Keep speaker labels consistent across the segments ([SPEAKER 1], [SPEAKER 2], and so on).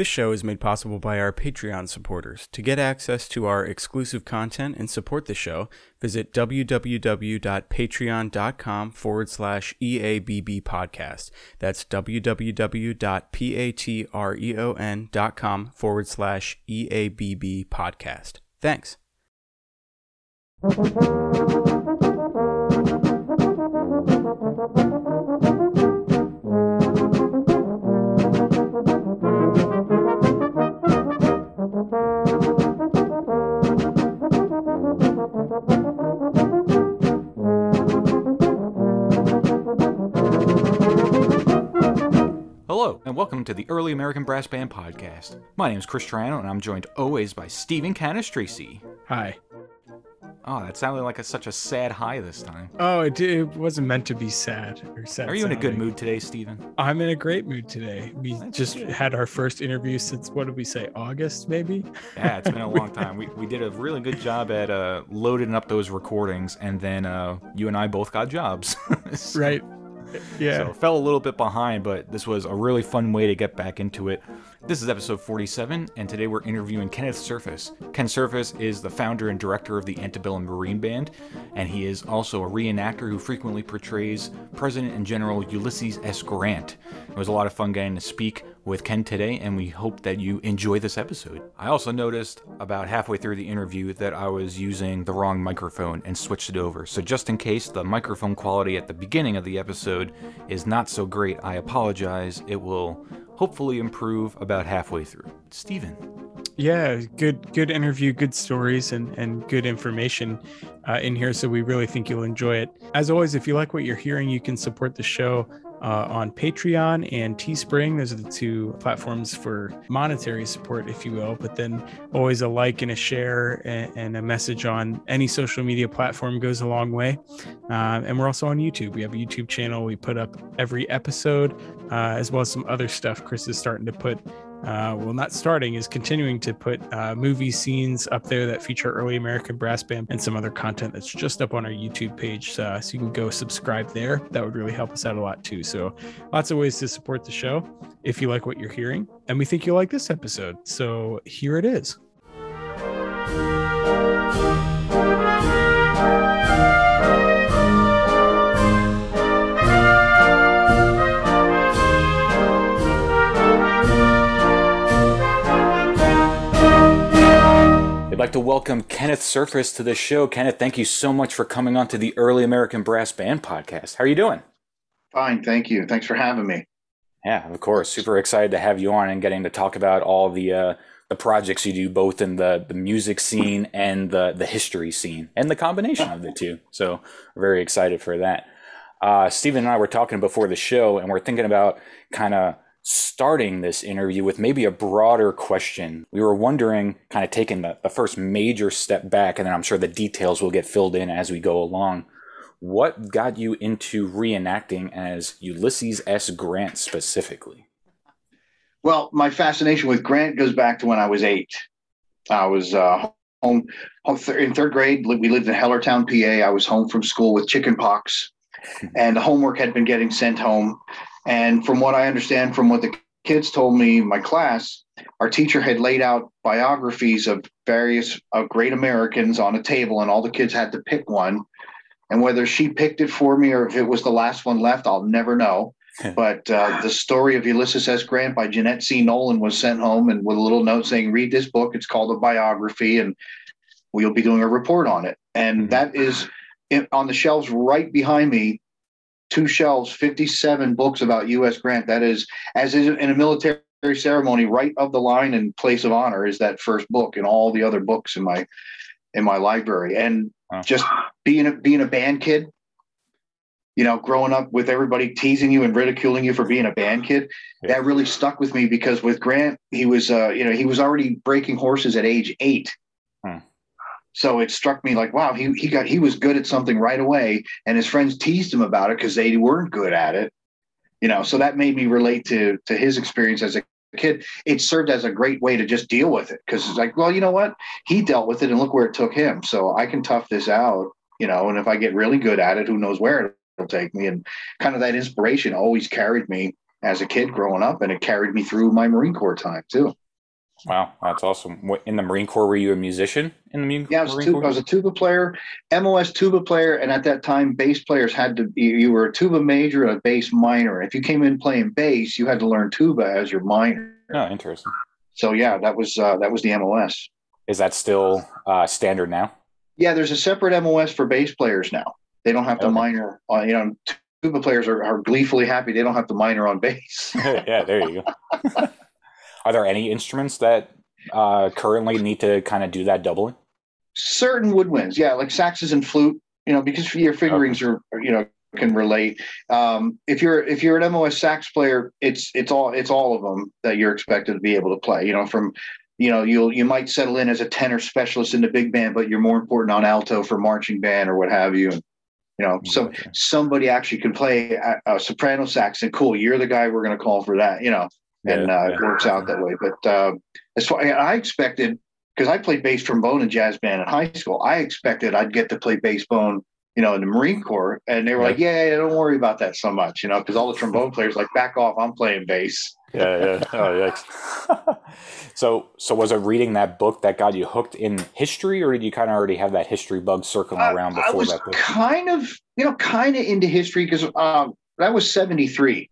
[SPEAKER 1] This show is made possible by our Patreon supporters. To get access to our exclusive content and support the show, visit www.patreon.com forward slash EABB podcast. That's www.patreon.com forward slash EABB podcast. Thanks.
[SPEAKER 2] Hello, and welcome to the Early American Brass Band Podcast. My name is Chris Triano, and I'm joined always by Stephen Canistrisi.
[SPEAKER 1] Hi.
[SPEAKER 2] Oh, that sounded like a, such a sad hi this time.
[SPEAKER 1] Oh, it, it wasn't meant to be sad or sad.
[SPEAKER 2] Are you in a good mood today, Stephen?
[SPEAKER 1] I'm in a great mood today. We
[SPEAKER 2] That's
[SPEAKER 1] just
[SPEAKER 2] good.
[SPEAKER 1] had our first interview since what did we say, August maybe?
[SPEAKER 2] Yeah, it's been a long time. We, we did a really good job at uh, loading up those recordings, and then uh, you and I both got jobs. So-
[SPEAKER 1] Right. Yeah.
[SPEAKER 2] So fell a little bit behind, but this was a really fun way to get back into it. This is episode 47, and today we're interviewing Kenneth Serfass. Ken Serfass is the founder and director of the Antebellum Marine Band, and he is also a reenactor who frequently portrays President and General Ulysses S. Grant. It was a lot of fun getting to speak with Ken today, and we hope that you enjoy this episode. I also noticed about halfway through the interview that I was using the wrong microphone and switched it over. So, just in case the microphone quality at the beginning of the episode is not so great, I apologize. It will hopefully improve about halfway through. Steven.
[SPEAKER 1] yeah, good good interview, good stories and and good information uh, in here so we really think you'll enjoy it. As always, if you like what you're hearing, you can support the show uh, on Patreon and Teespring. Those are the two platforms for monetary support, if you will. But then always a like and a share and, and a message on any social media platform goes a long way. Um, and we're also on YouTube. We have a YouTube channel. We put up every episode, uh, as well as some other stuff. Chris is starting to put uh, well, not starting, is continuing to put uh, movie scenes up there that feature early American brass band and some other content that's just up on our YouTube page. Uh, so you can go subscribe there. That would really help us out a lot too. So lots of ways to support the show if you like what you're hearing. And we think you'll like this episode. So here it is.
[SPEAKER 2] Like to welcome Kenneth Serfass to the show. Kenneth, thank you so much for coming on to the Early American Brass Band podcast. How are you doing?
[SPEAKER 3] Fine, thank you. Thanks for having me.
[SPEAKER 2] Yeah, of course. Super excited to have you on and getting to talk about all the uh, the projects you do, both in the, the music scene and the the history scene, and the combination of the two. So, very excited for that. Uh, Stephen and I were talking before the show, and we're thinking about kind of starting this interview with maybe a broader question. We were wondering, kind of taking the, the first major step back, and then I'm sure the details will get filled in as we go along. What got you into reenacting as Ulysses S. Grant specifically?
[SPEAKER 3] Well, my fascination with Grant goes back to when I was eight. I was uh, home, home th- in third grade. We lived in Hellertown, PA. I was home from school with chicken pox, and the homework had been getting sent home. And from what I understand, from what the kids told me, my class, our teacher had laid out biographies of various of great Americans on a table, and all the kids had to pick one. And whether she picked it for me or if it was the last one left, I'll never know. but uh, the story of Ulysses S. Grant by Jeanette C. Nolan was sent home and with a little note saying, read this book. It's called a biography, and we'll be doing a report on it. And
[SPEAKER 2] Mhm.
[SPEAKER 3] that is on the shelves right behind me, two shelves, 57 books about U.S. Grant. That is, as is in a military ceremony, right of the line and place of honor is that first book and all the other books in my in my library. And
[SPEAKER 2] Wow.
[SPEAKER 3] just being a being a band kid, you know, growing up with everybody teasing you and ridiculing you for being a band kid,
[SPEAKER 2] Yeah.
[SPEAKER 3] that really stuck with me because with Grant, he was, uh, you know, he was already breaking horses at age eight.
[SPEAKER 2] Hmm.
[SPEAKER 3] So it struck me like, wow, he he got he was good at something right away, and his friends teased him about it because they weren't good at it. You know, so that made me relate to to his experience as a kid. It served as a great way to just deal with it because it's like, well, you know what, he dealt with it, and look where it took him. So I can tough this out. You know, and if I get really good at it, who knows where it'll take me? And kind of that inspiration always carried me as a kid growing up, and it carried me through my Marine Corps time too.
[SPEAKER 2] Wow, that's awesome. In the Marine Corps, were you a musician in the Marine, Corps?
[SPEAKER 3] yeah, I was, tuba, I was a tuba player, MOS tuba player, and at that time, bass players had to be, you were a tuba major and a bass minor. If you came in playing bass, you had to learn tuba as your minor.
[SPEAKER 2] Oh, interesting.
[SPEAKER 3] So yeah, that was uh, that was the MOS.
[SPEAKER 2] Is that still uh, standard now?
[SPEAKER 3] Yeah, there's a separate MOS for bass players now. They don't have to minor on, you know, tuba players are, are gleefully happy they don't have to minor on bass.
[SPEAKER 2] yeah, there you go. Are there any instruments that uh, currently need to kind of do that doubling?
[SPEAKER 3] Certain woodwinds, yeah, like saxes and flute. You know, because your fingerings okay. are, you know, can relate. Um, if you're if you're an MOS sax player, it's it's all it's all of them that you're expected to be able to play. You know, from you know you'll you might settle in as a tenor specialist in the big band, but you're more important on alto for marching band or what have you. And, you know, so okay. somebody actually can play a, a soprano sax, and cool, you're the guy we're going to call for that. You know, and yeah, uh, yeah. it works out that way. But uh, as far I expected, because I played bass trombone in jazz band in high school, I expected I'd get to play bass bone, you know, in the Marine Corps, and they were like, "Yeah, yeah don't worry about that so much," you know, because all the trombone players like, "Back off, I'm playing bass."
[SPEAKER 2] Yeah, yeah. Oh, yeah. so, so was it reading that book that got you hooked in history, or did you kind of already have that history bug circling uh, around before I
[SPEAKER 3] was
[SPEAKER 2] that? Book?
[SPEAKER 3] Kind of, you know, kind of into history because um, that was '73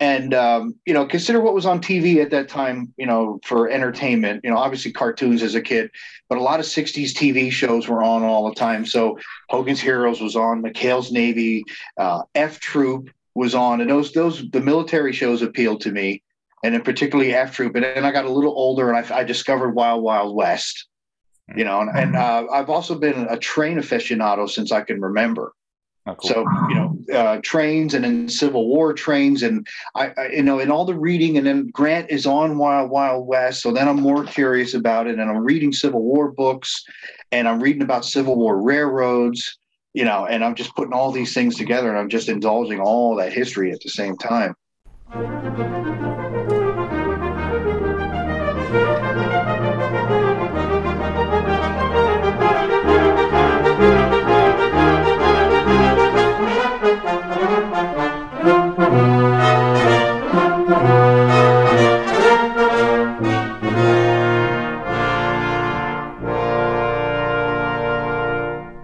[SPEAKER 3] and um, you know consider what was on tv at that time you know for entertainment. You know obviously cartoons as a kid but a lot of 60s tv shows were on all the time. So hogan's heroes was on mchale's navy uh, f troop was on and those those the military shows appealed to me and then particularly f troop. And then i got a little older and i, I discovered wild wild west you know and, and uh, i've also been a train aficionado since i can remember Oh, cool. So you know, uh, trains and then Civil War trains, and I, I, you know, in all the reading, and then Grant is on Wild Wild West. So then I'm more curious about it, and I'm reading Civil War books, and I'm reading about Civil War railroads, you know, and I'm just putting all these things together, and I'm just indulging all that history at the same time.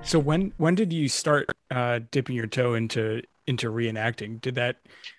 [SPEAKER 1] So when when did you start uh, dipping your toe into into reenacting? Did that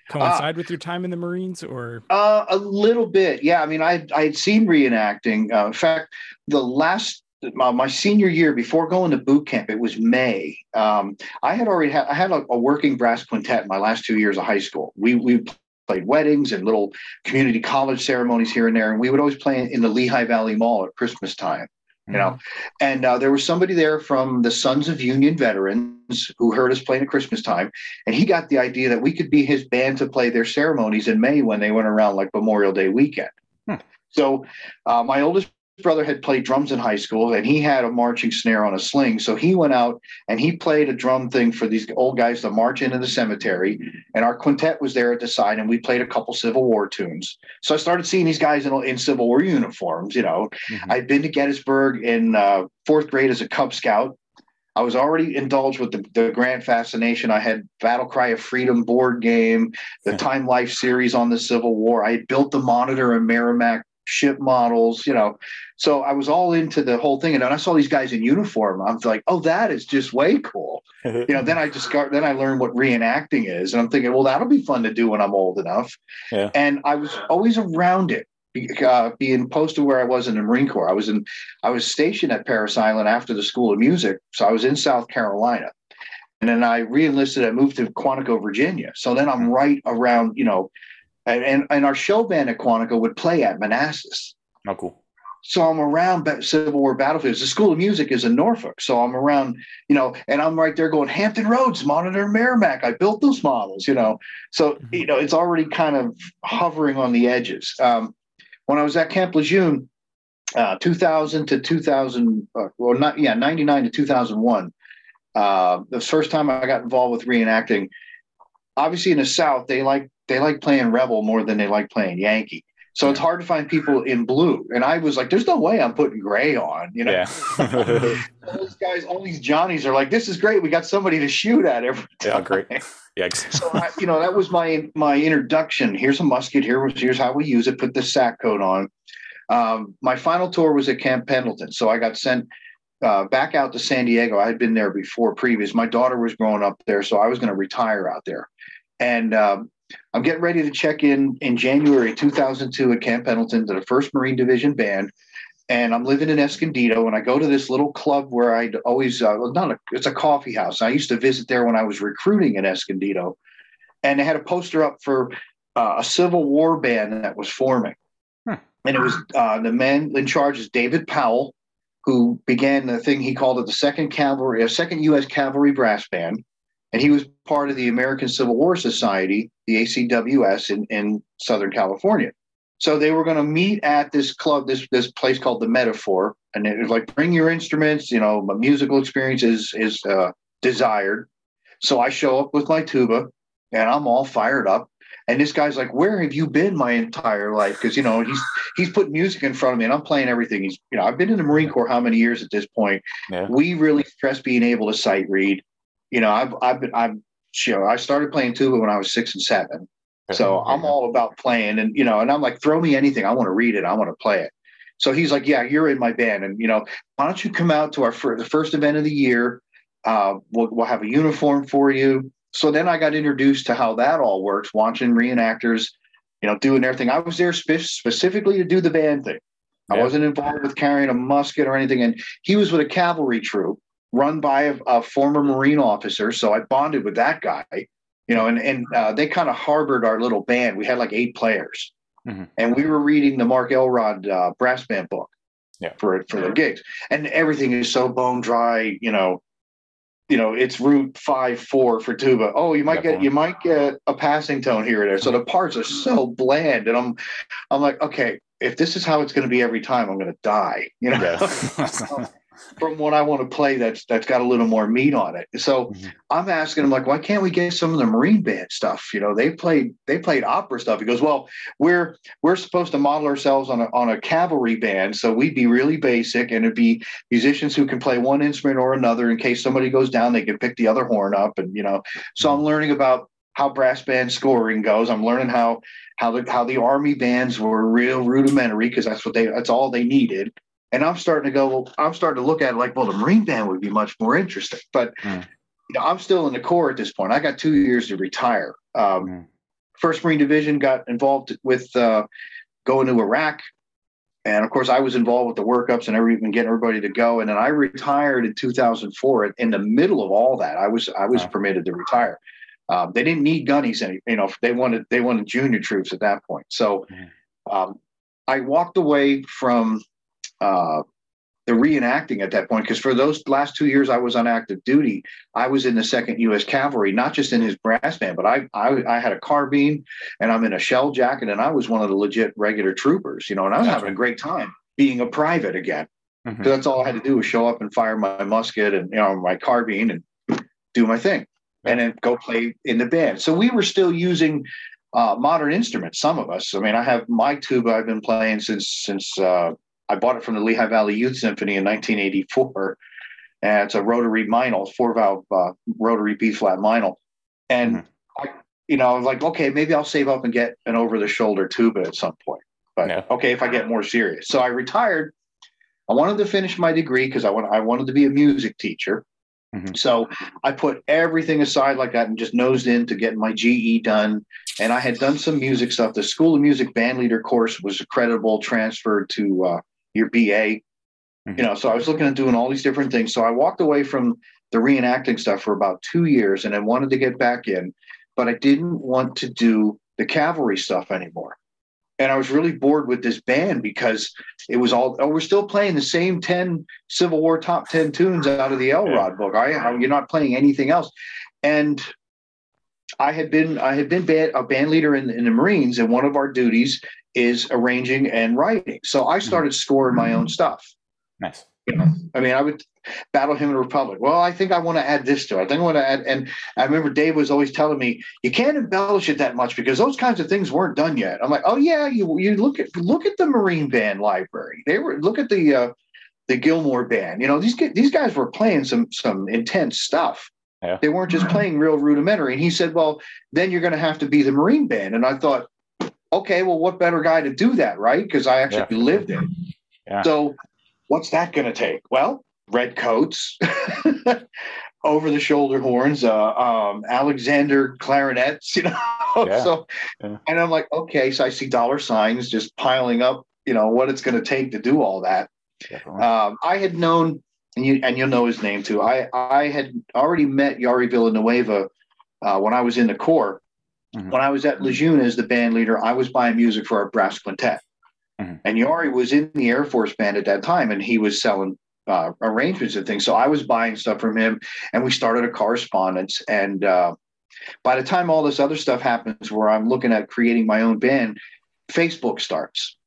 [SPEAKER 1] coincide uh, with your time in the Marines, or
[SPEAKER 3] uh, a little bit? Yeah, I mean, I I had seen reenacting. Uh, in fact, the last my, my, senior year before going to boot camp, it was May. Um, I had already had I had a, a working brass quintet in my last two years of high school. We we played weddings and little community college ceremonies here and there, and we would always play in the Lehigh Valley Mall at Christmas time you know mm-hmm. and uh, there was somebody there from the sons of union veterans who heard us playing at christmas time and he got the idea that we could be his band to play their ceremonies in may when they went around like memorial day weekend hmm. so uh, my oldest brother had played drums in high school and he had a marching snare on a sling. So he went out and he played a drum thing for these old guys to march into the cemetery. And our quintet was there at the side and we played a couple Civil War tunes. So I started seeing these guys in, in Civil War uniforms. You know, mm-hmm. I'd been to Gettysburg in uh, fourth grade as a Cub Scout. I was already indulged with the, the Grant fascination. I had Battle Cry of Freedom board game, the Time Life series on the Civil War. I had built the monitor in Merrimack ship models, you know. So I was all into the whole thing. And then I saw these guys in uniform. I was like, oh, that is just way cool. you know, then I just got, then I learned what reenacting is. And I'm thinking, well, that'll be fun to do when I'm old enough. Yeah. And I was always around it. Uh, being posted where I was in the Marine Corps, I was in, I was stationed at Parris Island after the School of Music, so I was in South Carolina, and then I reenlisted. I moved to Quantico, Virginia. So then I'm right around, you know, and, and, and our show band at Quantico would play at Manassas.
[SPEAKER 2] Oh, cool.
[SPEAKER 3] So I'm around Civil War battlefields. The School of Music is in Norfolk, so I'm around, you know, and I'm right there going Hampton Roads, Monitor, Merrimack. I built those models, you know, so mm-hmm. you know it's already kind of hovering on the edges. Um, when I was at Camp Lejeune, uh, 2000 to 2000, uh, well, not yeah, 99 to 2001. Uh, the first time I got involved with reenacting, obviously in the South, they like they like playing rebel more than they like playing Yankee. So it's hard to find people in blue. And I was like, there's no way I'm putting gray on, you know.
[SPEAKER 2] Yeah.
[SPEAKER 3] all these guys, all these Johnnies are like, this is great. We got somebody to shoot at every time.
[SPEAKER 2] yeah, great. Yikes.
[SPEAKER 3] So I, you know, that was my my introduction. Here's a musket. Here was here's how we use it. Put the sack coat on. Um, my final tour was at Camp Pendleton, so I got sent uh, back out to San Diego. I had been there before previous. My daughter was growing up there, so I was going to retire out there. And um, I'm getting ready to check in in January 2002 at Camp Pendleton to the First Marine Division Band. And I'm living in Escondido, and I go to this little club where I'd always uh, not a, it's a coffee house. I used to visit there when I was recruiting in Escondido, and they had a poster up for uh, a Civil War band that was forming,
[SPEAKER 2] Hmm.
[SPEAKER 3] and it was uh, the man in charge is David Powell, who began the thing he called it the Second Cavalry, a Second U.S. Cavalry Brass Band, and he was part of the American Civil War Society, the ACWS, in, in Southern California. So they were going to meet at this club, this this place called the Metaphor, and it was like bring your instruments. You know, my musical experience is is uh, desired. So I show up with my tuba, and I'm all fired up. And this guy's like, "Where have you been my entire life?" Because you know he's he's put music in front of me, and I'm playing everything. He's you know I've been in the Marine Corps how many years at this point?
[SPEAKER 2] Yeah.
[SPEAKER 3] We really stress being able to sight read. You know, I've I've been I've you know, I started playing tuba when I was six and seven. So I'm all about playing and you know, and I'm like, throw me anything. I want to read it. I want to play it. So he's like, yeah, you're in my band. And you know, why don't you come out to our fir- the first event of the year? Uh, we'll, we'll have a uniform for you. So then I got introduced to how that all works, watching reenactors, you know, doing everything. I was there spe- specifically to do the band thing. I
[SPEAKER 2] Yeah.
[SPEAKER 3] wasn't involved with carrying a musket or anything. And he was with a cavalry troop run by a, a former Marine officer. So I bonded with that guy, you know, and, and uh, they kind of harbored our little band. We had like eight players.
[SPEAKER 2] Mhm.
[SPEAKER 3] And we were reading the Mark Elrod uh, brass band book
[SPEAKER 2] Yeah.
[SPEAKER 3] for for the gigs. And everything is so bone dry, you know. You know, it's root five four for tuba. Oh, you might get you might get a passing tone here or there. So the parts are so bland, and I'm I'm like, okay, if this is how it's going to be every time, I'm going to die. You know,
[SPEAKER 2] Yeah.
[SPEAKER 3] from what I want to play that's that's got a little more meat on it. So
[SPEAKER 2] Mhm.
[SPEAKER 3] I'm asking him like, why can't we get some of the Marine band stuff? You know, they played they played opera stuff. He goes, well, we're we're supposed to model ourselves on a on a cavalry band, so we'd be really basic, and it'd be musicians who can play one instrument or another. In case somebody goes down, they can pick the other horn up, and you know. So I'm learning about how brass band scoring goes. I'm learning how how the how the army bands were real rudimentary because that's what they that's all they needed. And I'm starting to go, well, I'm starting to look at it like, well, the Marine band would be much more interesting. But
[SPEAKER 2] Hmm.
[SPEAKER 3] you know, I'm still in the Corps at this point. I got two years to retire. Um,
[SPEAKER 2] Hmm.
[SPEAKER 3] First Marine Division got involved with uh, going to Iraq. And of course, I was involved with the workups and everything, getting everybody to go. And then I retired in 2004. In the middle of all that, I was I was
[SPEAKER 2] Wow.
[SPEAKER 3] permitted to retire. Um, they didn't need gunnies any, you know, they wanted they wanted junior troops at that point. So
[SPEAKER 2] Mhm.
[SPEAKER 3] um, I walked away from uh, the reenacting at that point because for those last two years I was on active duty, I was in the Second U.S. Cavalry, not just in his brass band, but I, I I had a carbine and I'm in a shell jacket, and I was one of the legit regular troopers, you know, and I was
[SPEAKER 2] Gotcha.
[SPEAKER 3] having a great time being a private again because that's all I had to do was show up and fire my musket and you know my carbine and do my thing, and then go play in the band. So we were still using uh, modern instruments. Some of us. I mean, I have my tuba. I've been playing since since uh, I bought it from the Lehigh Valley Youth Symphony in 1984. And it's a rotary Meinl, four valve uh, rotary B flat Meinl, and
[SPEAKER 2] Mhm.
[SPEAKER 3] I, you know, I was like, okay, maybe I'll save up and get an over the shoulder tuba at some point. But okay, if I get more serious. So I retired. I wanted to finish my degree because I want I wanted to be a music teacher.
[SPEAKER 2] Mhm.
[SPEAKER 3] So I put everything aside like that and just nosed into getting my GE done. And I had done some music stuff. The School of Music band leader course was accreditable, transferred to uh, your BA.
[SPEAKER 2] Mhm.
[SPEAKER 3] You know, so I was looking at doing all these different things. So I walked away from the reenacting stuff for about two years and I wanted to get back in, but I didn't want to do the cavalry stuff anymore. And I was really bored with this band because it was all, oh, we're still playing the same 10 Civil War top 10 tunes out of the Elrod book. I, I- you're not playing anything else. And I had been, I had been band, a band leader in, in the Marines, and one of our duties is arranging and writing. So I started scoring my own stuff.
[SPEAKER 2] Nice.
[SPEAKER 3] You know, I mean, I would Battle Hymn in Republic. Well, I think I want to add this to it. I think I want to add, and I remember Dave was always telling me you can't embellish it that much because those kinds of things weren't done yet. I'm like, oh yeah, you you look at look at the Marine Band library. They were look at the uh, the Gilmore Band. You know, these these guys were playing some some intense stuff. Yeah. They weren't just playing real rudimentary. And he said, well, then you're going to have to be the Marine Band. And I thought, okay, well, what better guy to do that, right? Because I actually yeah. lived it. Yeah. So what's that going to take? Well, red coats, over the shoulder horns, uh, um, Alexander clarinets, you know. So, and I'm like, okay, so I see dollar signs just piling up, you know, what it's going to take to do all that. Um, I had known, and you and you'll know his name too. I I had already met Jari Villanueva uh, when I was in the Corps. Mm-hmm. When I was at Lejeune as the band leader, I was buying music for our brass quintet. Mm-hmm. And Jari was in the Air Force Band at that time, and he was selling uh, arrangements and things. So I was buying stuff from him, and we started a correspondence. And uh, by the time all this other stuff happens, where I'm looking at creating my own band, Facebook starts.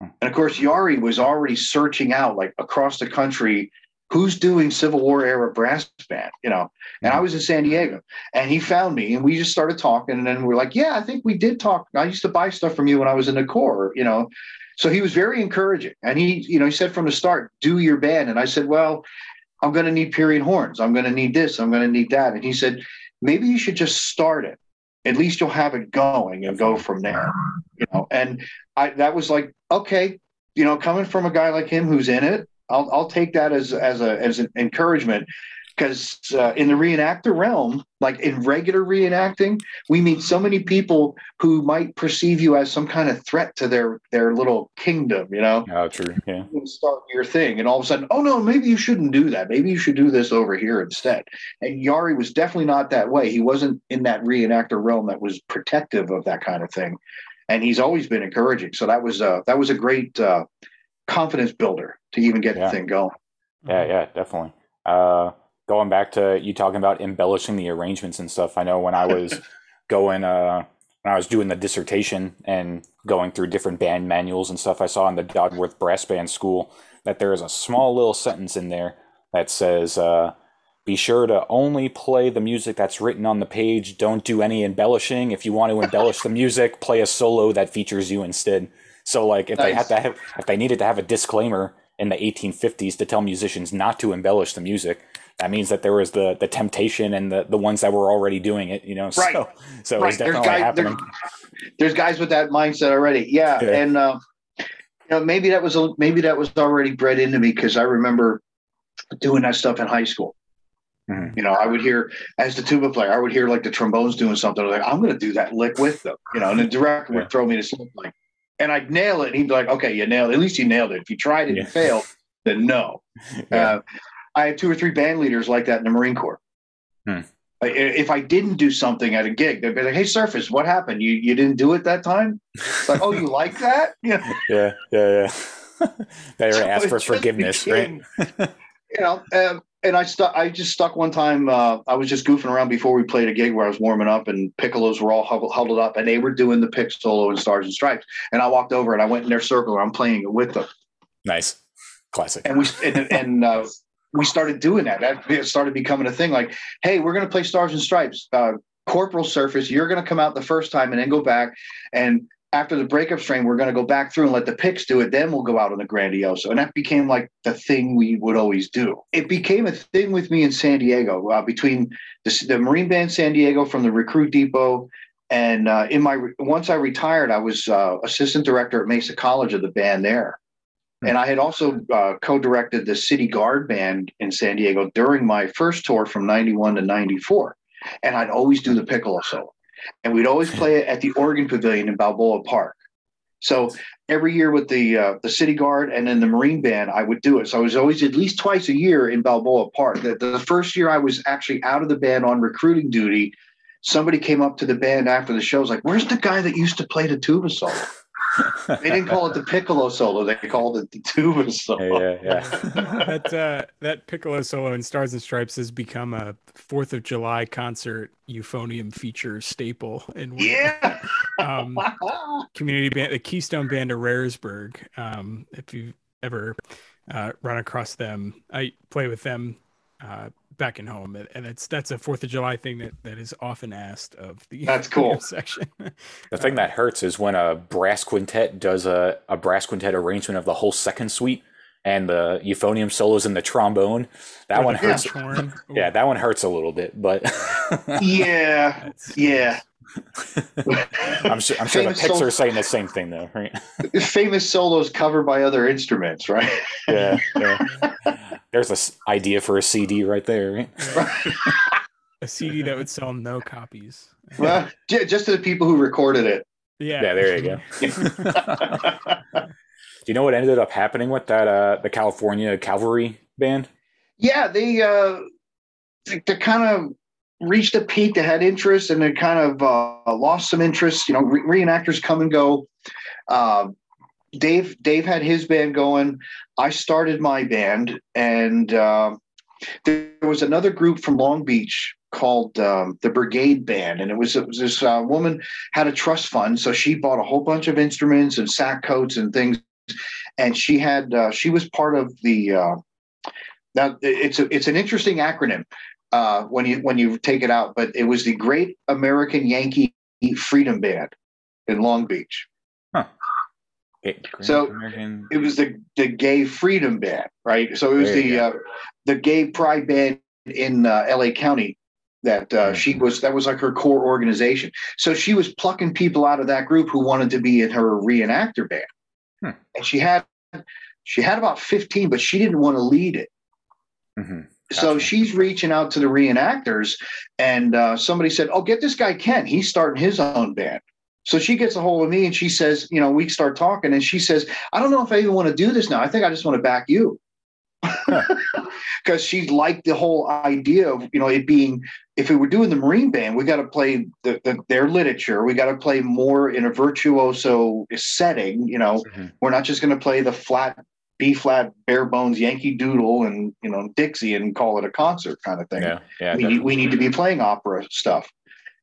[SPEAKER 3] Hmm. And of course, Jari was already searching out like across the country who's doing Civil War era brass band, you know. And I hmm. was in San Diego, and he found me, and we just started talking. And then we're like, "Yeah, I think we did talk. I used to buy stuff from you when I was in the Corps, you know." So he was very encouraging. And he, you know, he said from the start, do your band. And I said, well, I'm going to need period horns. I'm going to need this. I'm going to need that. And he said, maybe you should just start it. At least you'll have it going and go from there. You know, and I that was like, okay, you know, coming from a guy like him who's in it, I'll I'll take that as as a as an encouragement because uh, in the reenactor realm, like in regular reenacting, we meet so many people who might perceive you as some kind of threat to their their little kingdom. You know?
[SPEAKER 2] Oh, true. Yeah.
[SPEAKER 3] You start your thing, and all of a sudden, oh no, maybe you shouldn't do that. Maybe you should do this over here instead. And Jari was definitely not that way. He wasn't in that reenactor realm that was protective of that kind of thing, and he's always been encouraging. So that was uh, that was a great uh, confidence builder to even get yeah. the thing going.
[SPEAKER 2] Yeah, yeah, definitely. Uh, going back to you talking about embellishing the arrangements and stuff. I know when I was going, uh, when I was doing the dissertation and going through different band manuals and stuff, I saw in the Dodworth Brass Band School that there is a small little sentence in there that says, uh, be sure to only play the music that's written on the page. Don't do any embellishing. If you want to embellish the music, play a solo that features you instead. So, like, if nice. they had to have, if they needed to have a disclaimer in the 1850s to tell musicians not to embellish the music, that means that there was the the temptation and the the ones that were already doing it, you know.
[SPEAKER 3] Right.
[SPEAKER 2] So, so
[SPEAKER 3] right.
[SPEAKER 2] it's definitely
[SPEAKER 3] there's guys,
[SPEAKER 2] happening.
[SPEAKER 3] There's, there's, guys with that mindset already. Yeah, yeah. and uh, you know maybe that was a, maybe that was already bred into me because I remember doing that stuff in high school. Mm-hmm. You know, I would hear as the tuba player, I would hear like the trombones doing something. like, I'm going to do that lick with them. You know, and the director yeah. would throw me to sleep like, and I'd nail it. And he'd be like, "Okay, you nailed. it. At least you nailed it. If you tried it yeah. and failed, then no." Yeah. Uh, I had two or three band leaders like that in the Marine Corps. Hmm. If I didn't do something at a gig, they'd be like, "Hey, Serfass, what happened? You you didn't do it that time?" like, "Oh, you like that?"
[SPEAKER 2] Yeah, yeah, yeah, yeah. they so asked for forgiveness, became,
[SPEAKER 3] right? you know, um, and I stuck. I just stuck one time. Uh, I was just goofing around before we played a gig where I was warming up, and piccolos were all huddled up, and they were doing the pick solo in Stars and Stripes. And I walked over and I went in their circle, and I'm playing it with them.
[SPEAKER 2] Nice, classic.
[SPEAKER 3] And we and, and uh, we started doing that. That started becoming a thing. Like, hey, we're going to play Stars and Stripes. Uh, corporal Serfass, you're going to come out the first time and then go back. And after the breakup strain, we're going to go back through and let the picks do it. Then we'll go out on the grandioso. And that became like the thing we would always do. It became a thing with me in San Diego uh, between the, the, Marine Band San Diego from the Recruit Depot. And uh, in my once I retired, I was uh, assistant director at Mesa College of the band there. And I had also uh, co directed the City Guard Band in San Diego during my first tour from 91 to 94. And I'd always do the piccolo solo. And we'd always play it at the Organ Pavilion in Balboa Park. So every year with the uh, the City Guard and then the Marine Band, I would do it. So I was always at least twice a year in Balboa Park. The, the first year I was actually out of the band on recruiting duty, somebody came up to the band after the show, was like, "Where's the guy that used to play the tuba solo?" They didn't call it the piccolo solo; they called it the tuba solo.
[SPEAKER 2] Yeah, yeah.
[SPEAKER 1] that uh, that piccolo solo in Stars and Stripes has become a Fourth of July concert euphonium feature staple.
[SPEAKER 3] And yeah,
[SPEAKER 1] um, community band, the Keystone Band of Raresburg. Um, if you've ever uh, run across them. I play with them uh, back in home, and that's that's a Fourth of July thing that, that is often asked of the
[SPEAKER 3] that's cool
[SPEAKER 1] section.
[SPEAKER 2] the thing that hurts is when a brass quintet does a, a brass quintet arrangement of the whole second suite and the euphonium solos and the trombone. That one hurts. Yeah, that one hurts a little bit, but
[SPEAKER 3] yeah, yeah.
[SPEAKER 2] I'm sure. I'm sure the picks are saying the same thing, though, right?
[SPEAKER 3] Famous solos covered by other instruments, right?
[SPEAKER 2] yeah, yeah. There's an idea for a CD right there, right?
[SPEAKER 1] a CD that would sell no copies.
[SPEAKER 3] Well, just to the people who recorded it.
[SPEAKER 1] Yeah.
[SPEAKER 2] Yeah. There you go. Do you know what ended up happening with that? Uh, the California Cavalry Band.
[SPEAKER 3] Yeah, they uh, they, they kind of reached a peak. They had interest, and then kind of uh, lost some interest. You know, re- reenactors come and go. Uh, Dave Dave had his band going. I started my band, and uh, there was another group from Long Beach called um, the Brigade Band, and it was, it was this uh, woman had a trust fund, so she bought a whole bunch of instruments and sack coats and things, and she had uh, she was part of the. Uh, now it's a, it's an interesting acronym uh, when you when you take it out, but it was the Great American Yankee Freedom Band in Long Beach. Huh. so American... it was the the Gay Freedom Band, right? So it was the uh, the Gay Pride Band in uh, L.A. County that uh, she was that was like her core organization. So she was plucking people out of that group who wanted to be in her reenactor band, hmm. and she had she had about fifteen, but she didn't want to lead it. Mm-hmm. Gotcha. So she's reaching out to the reenactors, and uh, somebody said, "Oh, get this guy Ken. He's starting his own band." So she gets a hold of me and she says, "You know, we start talking." And she says, "I don't know if I even want to do this now. I think I just want to back you." Because she liked the whole idea of you know it being if we were doing the Marine Band, we got to play the, the, their literature. We got to play more in a virtuoso setting. You know, mm-hmm. we're not just going to play the flat B flat, bare bones Yankee Doodle and you know Dixie and call it a concert kind of thing. Yeah, yeah, we, need, we need to be playing opera stuff.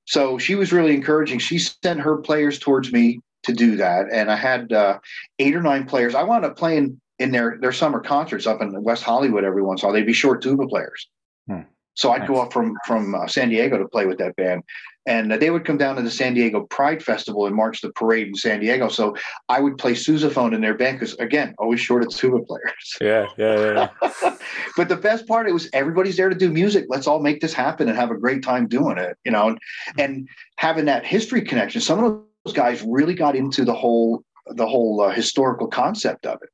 [SPEAKER 3] So she was really encouraging. She sent her players towards me to do that, and I had uh, eight or nine players. I wound up playing in their their summer concerts up in West Hollywood every once in a while. They'd be short tuba players. Hmm. So I'd nice. go up from from uh, San Diego to play with that band, and uh, they would come down to the San Diego Pride Festival and march the parade in San Diego. So I would play sousaphone in their band because again, always short of tuba players.
[SPEAKER 2] Yeah, yeah,
[SPEAKER 3] yeah. but the best part it was everybody's there to do music. Let's all make this happen and have a great time doing it. You know, and, and having that history connection. Some of those guys really got into the whole the whole uh, historical concept of it.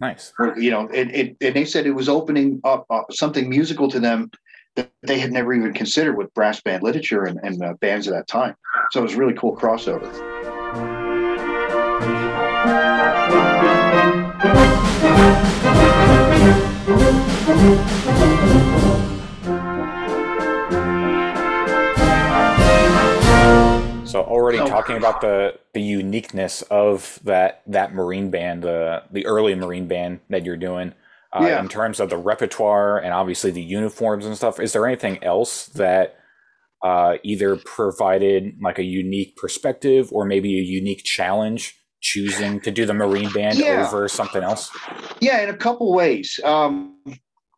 [SPEAKER 2] Nice.
[SPEAKER 3] You know, it, it, and they said it was opening up uh, something musical to them that they had never even considered with brass band literature and, and uh, bands of that time. So it was really cool crossover.
[SPEAKER 2] So already oh. talking about the the uniqueness of that that marine band, uh, the early marine band that you're doing uh, yeah. in terms of the repertoire and obviously the uniforms and stuff. Is there anything else that uh, either provided like a unique perspective or maybe a unique challenge choosing to do the Marine Band yeah. over something else?
[SPEAKER 3] Yeah, in a couple ways. Um,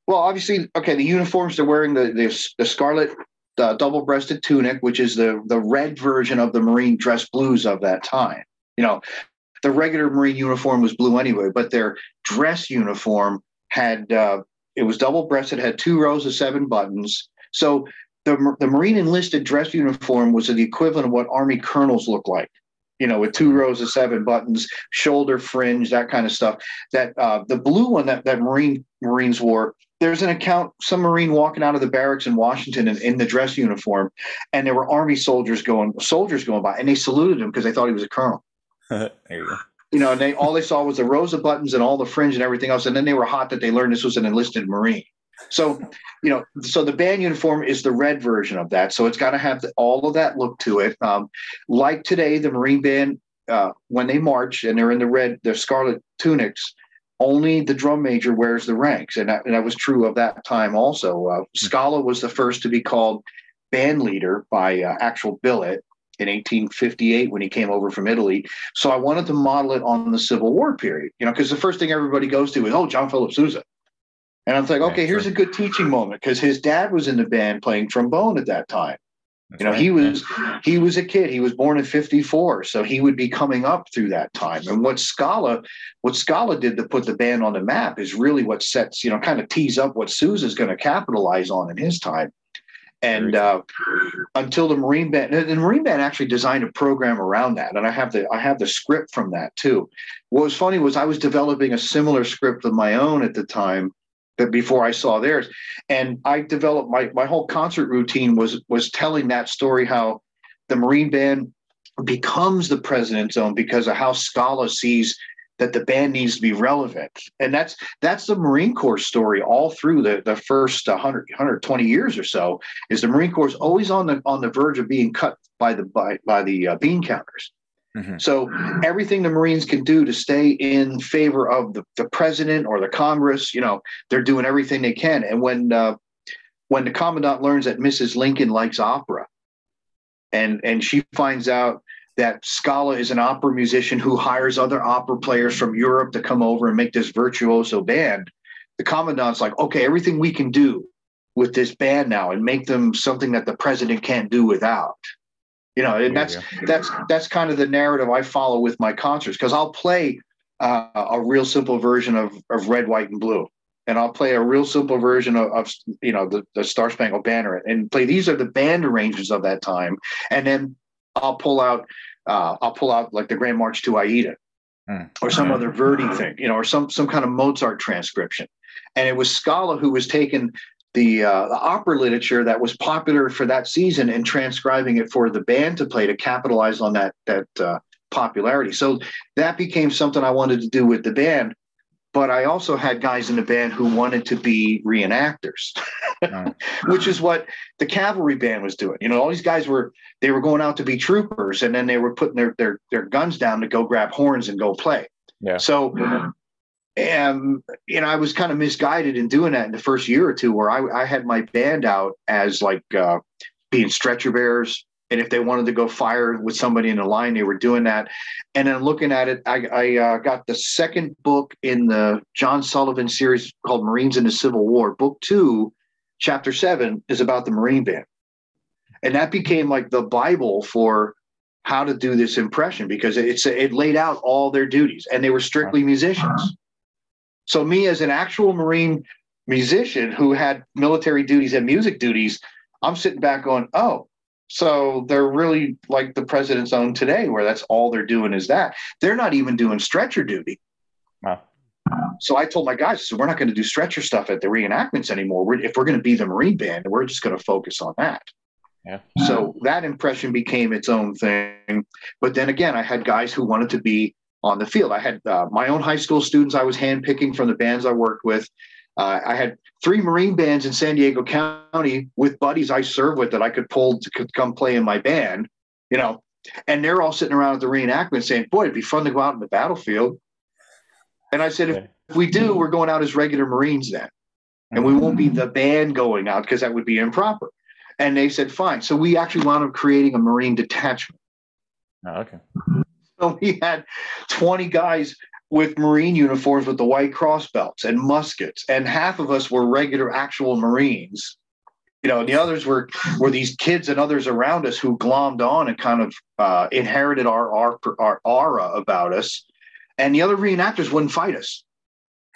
[SPEAKER 3] well, obviously, okay, the uniforms they're wearing the the, the scarlet uh, double-breasted tunic, which is the the red version of the Marine dress blues of that time. You know, the regular Marine uniform was blue anyway, but their dress uniform had uh, it was double breasted, had two rows of seven buttons. So the the Marine enlisted dress uniform was the equivalent of what Army colonels look like. You know, with two rows of seven buttons, shoulder fringe, that kind of stuff. That uh, the blue one that, that Marine Marines wore. There's an account, some Marine walking out of the barracks in Washington in, in the dress uniform, and there were Army soldiers going, soldiers going by, and they saluted him because they thought he was a colonel.
[SPEAKER 2] there you go
[SPEAKER 3] you know, and they all they saw was the rows of buttons and all the fringe and everything else. And then they were hot that they learned this was an enlisted Marine. So, you know, so the band uniform is the red version of that. So it's got to have the, all of that look to it. Um, like today, the Marine band, uh, when they march and they're in the red, their scarlet tunics, only the drum major wears the ranks. And that, and that was true of that time also. Uh, Scala was the first to be called band leader by uh, actual billet in 1858 when he came over from Italy. So I wanted to model it on the Civil War period, you know, because the first thing everybody goes to is, oh, John Philip Sousa. And I'm like, okay, here's a good teaching moment because his dad was in the band playing trombone at that time. That's you know, right. he was he was a kid. He was born in 54, so he would be coming up through that time. And what Scala, what Scala did to put the band on the map is really what sets, you know, kind of tees up what Sousa's going to capitalize on in his time. And uh, until the Marine Band, the Marine Band actually designed a program around that, and I have the I have the script from that too. What was funny was I was developing a similar script of my own at the time, that before I saw theirs. And I developed my my whole concert routine was was telling that story how the Marine Band becomes the president's own because of how Scala sees that the band needs to be relevant. And that's that's the Marine Corps story all through the, the first 100, 120 years or so is the Marine Corps is always on the on the verge of being cut by the by, by the uh, bean counters. Mm-hmm. So everything the Marines can do to stay in favor of the, the president or the Congress, you know, they're doing everything they can. And when uh, when the commandant learns that Mrs. Lincoln likes opera, and and she finds out that Scala is an opera musician who hires other opera players from Europe to come over and make this virtuoso band, the commandant's like, okay, everything we can do with this band now and make them something that the president can't do without. You know and that's that's that's kind of the narrative i follow with my concerts because i'll play uh, a real simple version of, of red white and blue and i'll play a real simple version of, of you know the, the star spangled banner and play these are the band arrangements of that time and then i'll pull out uh, i'll pull out like the grand march to aida mm. or some other verdi thing you know or some some kind of mozart transcription and it was scala who was taking the, uh, the opera literature that was popular for that season and transcribing it for the band to play to capitalize on that that uh, popularity. So that became something I wanted to do with the band. But I also had guys in the band who wanted to be reenactors, which is what the cavalry band was doing. You know, all these guys were they were going out to be troopers, and then they were putting their their their guns down to go grab horns and go play. Yeah. So and you know i was kind of misguided in doing that in the first year or two where i, I had my band out as like uh, being stretcher bearers and if they wanted to go fire with somebody in the line they were doing that. And then looking at it i, I uh, got the second book in the john sullivan series called marines in the civil war. Book two chapter seven is about the marine band. And that became like the bible for how to do this impression because it's it laid out all their duties and they were strictly musicians. So, me as an actual Marine musician who had military duties and music duties, I'm sitting back going, oh, so they're really like the president's own today, where that's all they're doing is that. They're not even doing stretcher duty. Wow. So I told my guys, so we're not going to do stretcher stuff at the reenactments anymore. We're, if we're going to be the Marine band, we're just going to focus on that. Yeah. So that impression became its own thing. But then again, I had guys who wanted to be on the field. I had uh, my own high school students I was handpicking from the bands I worked with. Uh, I had three Marine bands in San Diego County with buddies I served with that I could pull to come play in my band, you know, and they're all sitting around at the reenactment saying, boy, it'd be fun to go out in the battlefield. And I said, if, if we do, we're going out as regular Marines then. And we won't be the band going out because that would be improper. And they said, fine. So we actually wound up creating a Marine detachment.
[SPEAKER 2] Oh, okay.
[SPEAKER 3] So we had 20 guys with Marine uniforms with the white cross belts and muskets, and half of us were regular actual Marines. You know, and the others were were these kids and others around us who glommed on and kind of uh, inherited our, our our aura about us. And the other reenactors wouldn't fight us.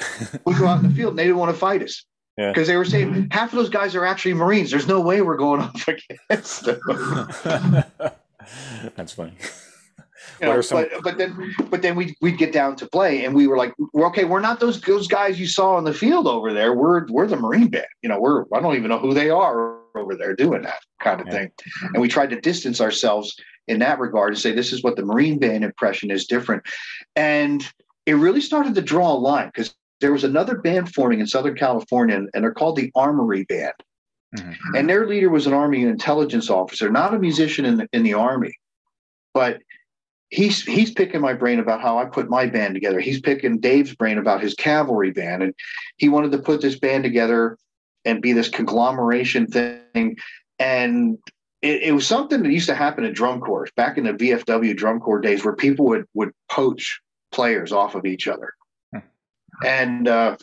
[SPEAKER 3] we go out in the field and they didn't want to fight us because yeah. they were saying half of those guys are actually Marines. There's no way we're going up against them.
[SPEAKER 2] That's funny.
[SPEAKER 3] You know, some- but, but then but then we we'd get down to play and we were like, we're okay, we're not those those guys you saw on the field over there. We're we're the Marine band. You know, we're I don't even know who they are over there doing that kind of yeah. thing. And we tried to distance ourselves in that regard and say this is what the Marine band impression is different. And it really started to draw a line because there was another band forming in Southern California, and they're called the Armory Band. Mm-hmm. And their leader was an Army intelligence officer, not a musician in the, in the Army, but he's he's picking my brain about how I put my band together. He's picking Dave's brain about his cavalry band, and he wanted to put this band together and be this conglomeration thing. And it, it was something that used to happen in drum corps back in the VFW drum corps days, where people would would poach players off of each other. Hmm. And uh,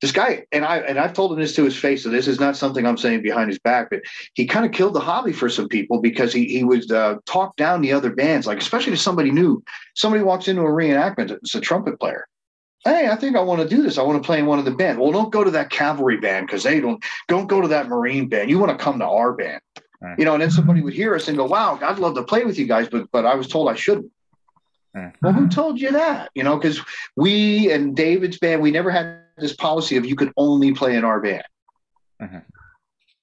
[SPEAKER 3] this guy, and I and I've told him this to his face, so this is not something I'm saying behind his back, but he kind of killed the hobby for some people because he he would uh, talk down the other bands, like especially to somebody new. Somebody walks into a reenactment, it's a trumpet player. Hey, I think I want to do this. I want to play in one of the band. Well, don't go to that cavalry band because they don't. Don't go to that marine band. You want to come to our band, you know. And then somebody would hear us and go, "Wow, I'd love to play with you guys," but but I was told I shouldn't. Mm-hmm. Well, who told you that? You know, because we and David's band, we never had this policy of you could only play in our band. Mm-hmm.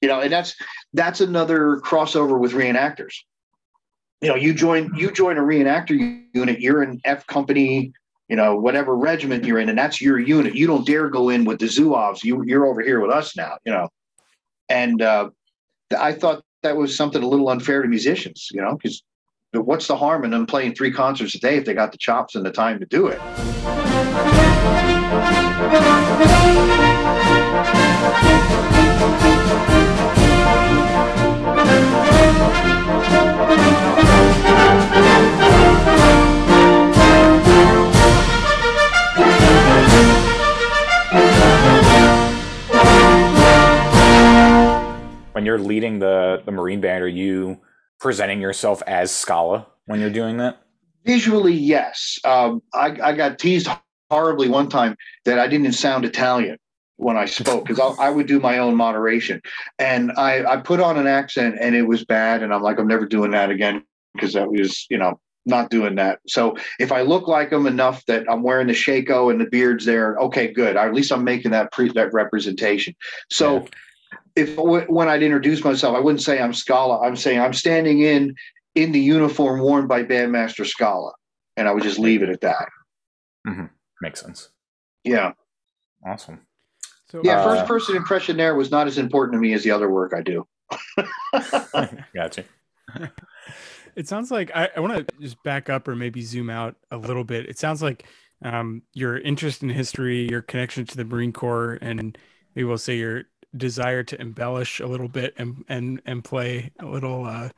[SPEAKER 3] You know, and that's that's another crossover with reenactors. You know, you join you join a reenactor unit, you're in F company, you know, whatever regiment you're in, and that's your unit. You don't dare go in with the Zouaves. You you're over here with us now, you know. And uh, I thought that was something a little unfair to musicians, you know, because what's the harm in them playing three concerts a day if they got the chops and the time to do it?
[SPEAKER 2] When you're leading the the Marine band, are you presenting yourself as Scala when you're doing that?
[SPEAKER 3] Visually, yes. Um, I, I got teased horribly one time that I didn't sound Italian when I spoke because I, would do my own moderation, and I, I put on an accent and it was bad, and I'm like, I'm never doing that again because that was, you know, not doing that. So if I look like them enough that I'm wearing the shako and the beards there, okay, good. At least I'm making that pre that representation. So. Yeah if when I'd introduce myself, I wouldn't say I'm Scala. I'm saying I'm standing in in the uniform worn by Bandmaster Scala, and I would just leave it at that.
[SPEAKER 2] Mm-hmm. Makes sense.
[SPEAKER 3] Yeah.
[SPEAKER 2] Awesome.
[SPEAKER 3] So, yeah, uh, first person impression there was not as important to me as the other work I do.
[SPEAKER 2] gotcha.
[SPEAKER 1] It sounds like I, I want to just back up or maybe zoom out a little bit. It sounds like um, your interest in history, your connection to the Marine Corps, and maybe we will say your desire to embellish a little bit and and and play a little uh,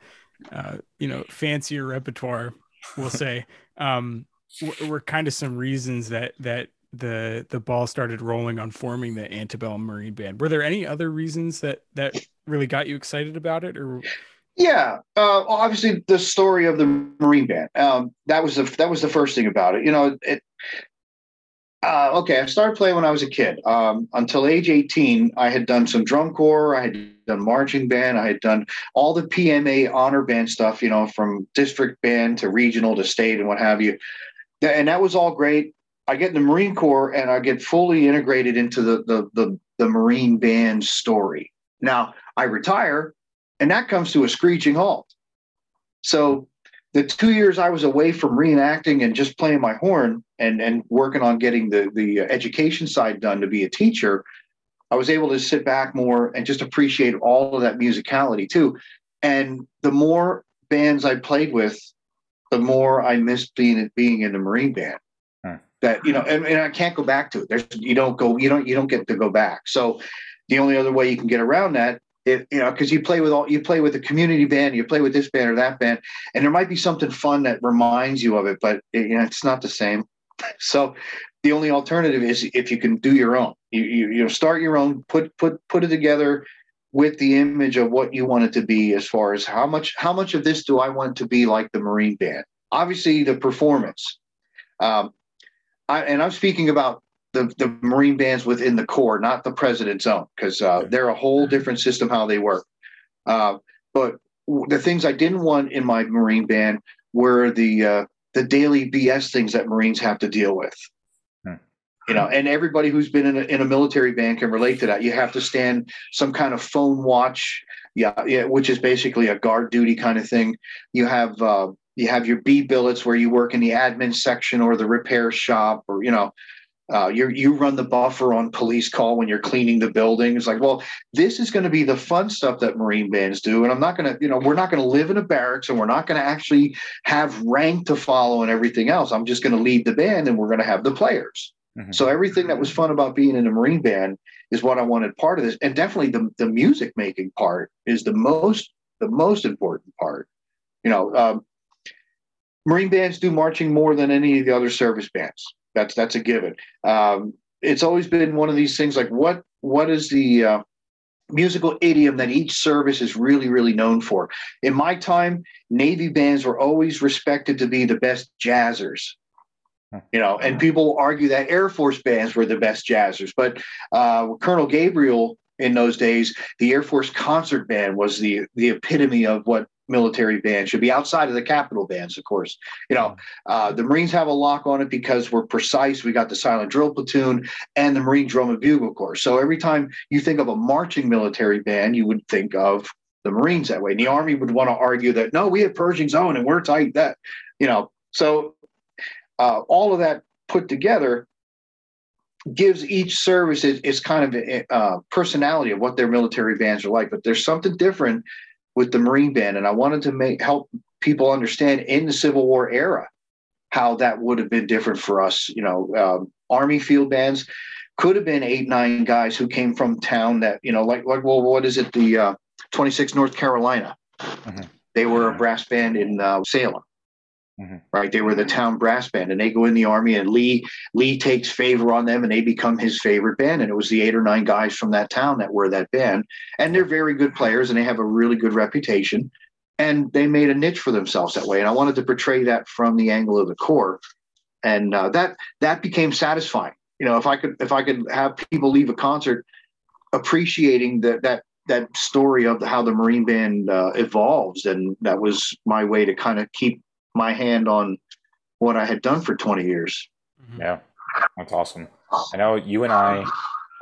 [SPEAKER 1] uh you know fancier repertoire we'll say um were, were kind of some reasons that that the the ball started rolling on forming the antebellum marine band were there any other reasons that that really got you excited about it or
[SPEAKER 3] yeah uh obviously the story of the marine band um that was the that was the first thing about it you know it uh, okay, I started playing when I was a kid. Um, until age 18, I had done some drum corps, I had done marching band, I had done all the PMA honor band stuff, you know, from district band to regional to state and what have you. And that was all great. I get in the Marine Corps and I get fully integrated into the the the, the Marine band story. Now I retire, and that comes to a screeching halt. So the two years I was away from reenacting and just playing my horn and and working on getting the the education side done to be a teacher, I was able to sit back more and just appreciate all of that musicality too. And the more bands I played with, the more I missed being being in the Marine band. Hmm. That you know, and, and I can't go back to it. There's you don't go, you don't you don't get to go back. So the only other way you can get around that if you know because you play with all you play with a community band you play with this band or that band and there might be something fun that reminds you of it but it, you know it's not the same so the only alternative is if you can do your own you, you you know start your own put put put it together with the image of what you want it to be as far as how much how much of this do i want to be like the marine band obviously the performance um, I, and i'm speaking about the, the Marine bands within the Corps, not the president's own, because uh, they're a whole different system how they work. Uh, but the things I didn't want in my Marine band were the uh, the daily BS things that Marines have to deal with. You know, and everybody who's been in a, in a military band can relate to that. You have to stand some kind of phone watch, yeah, yeah, which is basically a guard duty kind of thing. You have uh, you have your B billets where you work in the admin section or the repair shop, or you know, uh, you you run the buffer on police call when you're cleaning the building. It's like, well, this is going to be the fun stuff that Marine bands do, and I'm not going to, you know, we're not going to live in a barracks, and we're not going to actually have rank to follow and everything else. I'm just going to lead the band, and we're going to have the players. Mm-hmm. So everything that was fun about being in a Marine band is what I wanted part of this, and definitely the the music making part is the most the most important part. You know, um, Marine bands do marching more than any of the other service bands. That's that's a given. Um, it's always been one of these things like what what is the uh, musical idiom that each service is really really known for. In my time, Navy bands were always respected to be the best jazzers. You know, and people argue that Air Force bands were the best jazzers, but uh, Colonel Gabriel in those days, the Air Force concert band was the the epitome of what military band should be outside of the capital bands of course. You know uh, the marines have a lock on it because we're precise we got the silent drill platoon and the marine drum and bugle corps. So every time you think of a marching military band you would think of the marines that way. And the army would want to argue that no we have Pershing's Own and we're tight that you know. So uh, all of that put together gives each service its, kind of a, uh, personality of what their military bands are like but there's something different with the Marine Band, and I wanted to make help people understand in the Civil War era how that would have been different for us. You know, um, Army field bands could have been eight, nine guys who came from town that you know, like like well, what is it? The uh, 26 North Carolina. Mm-hmm. They were a brass band in uh, Salem. Mm-hmm. Right, they were the town brass band, and they go in the army, and Lee Lee takes favor on them, and they become his favorite band. And it was the eight or nine guys from that town that were that band, and they're very good players, and they have a really good reputation, and they made a niche for themselves that way. And I wanted to portray that from the angle of the Corps, and uh, that that became satisfying. You know, if I could if I could have people leave a concert appreciating that that that story of how the Marine Band uh, evolves, and that was my way to kind of keep my hand on what I had done for 20 years.
[SPEAKER 2] Mm-hmm. Yeah, that's awesome. I know you and I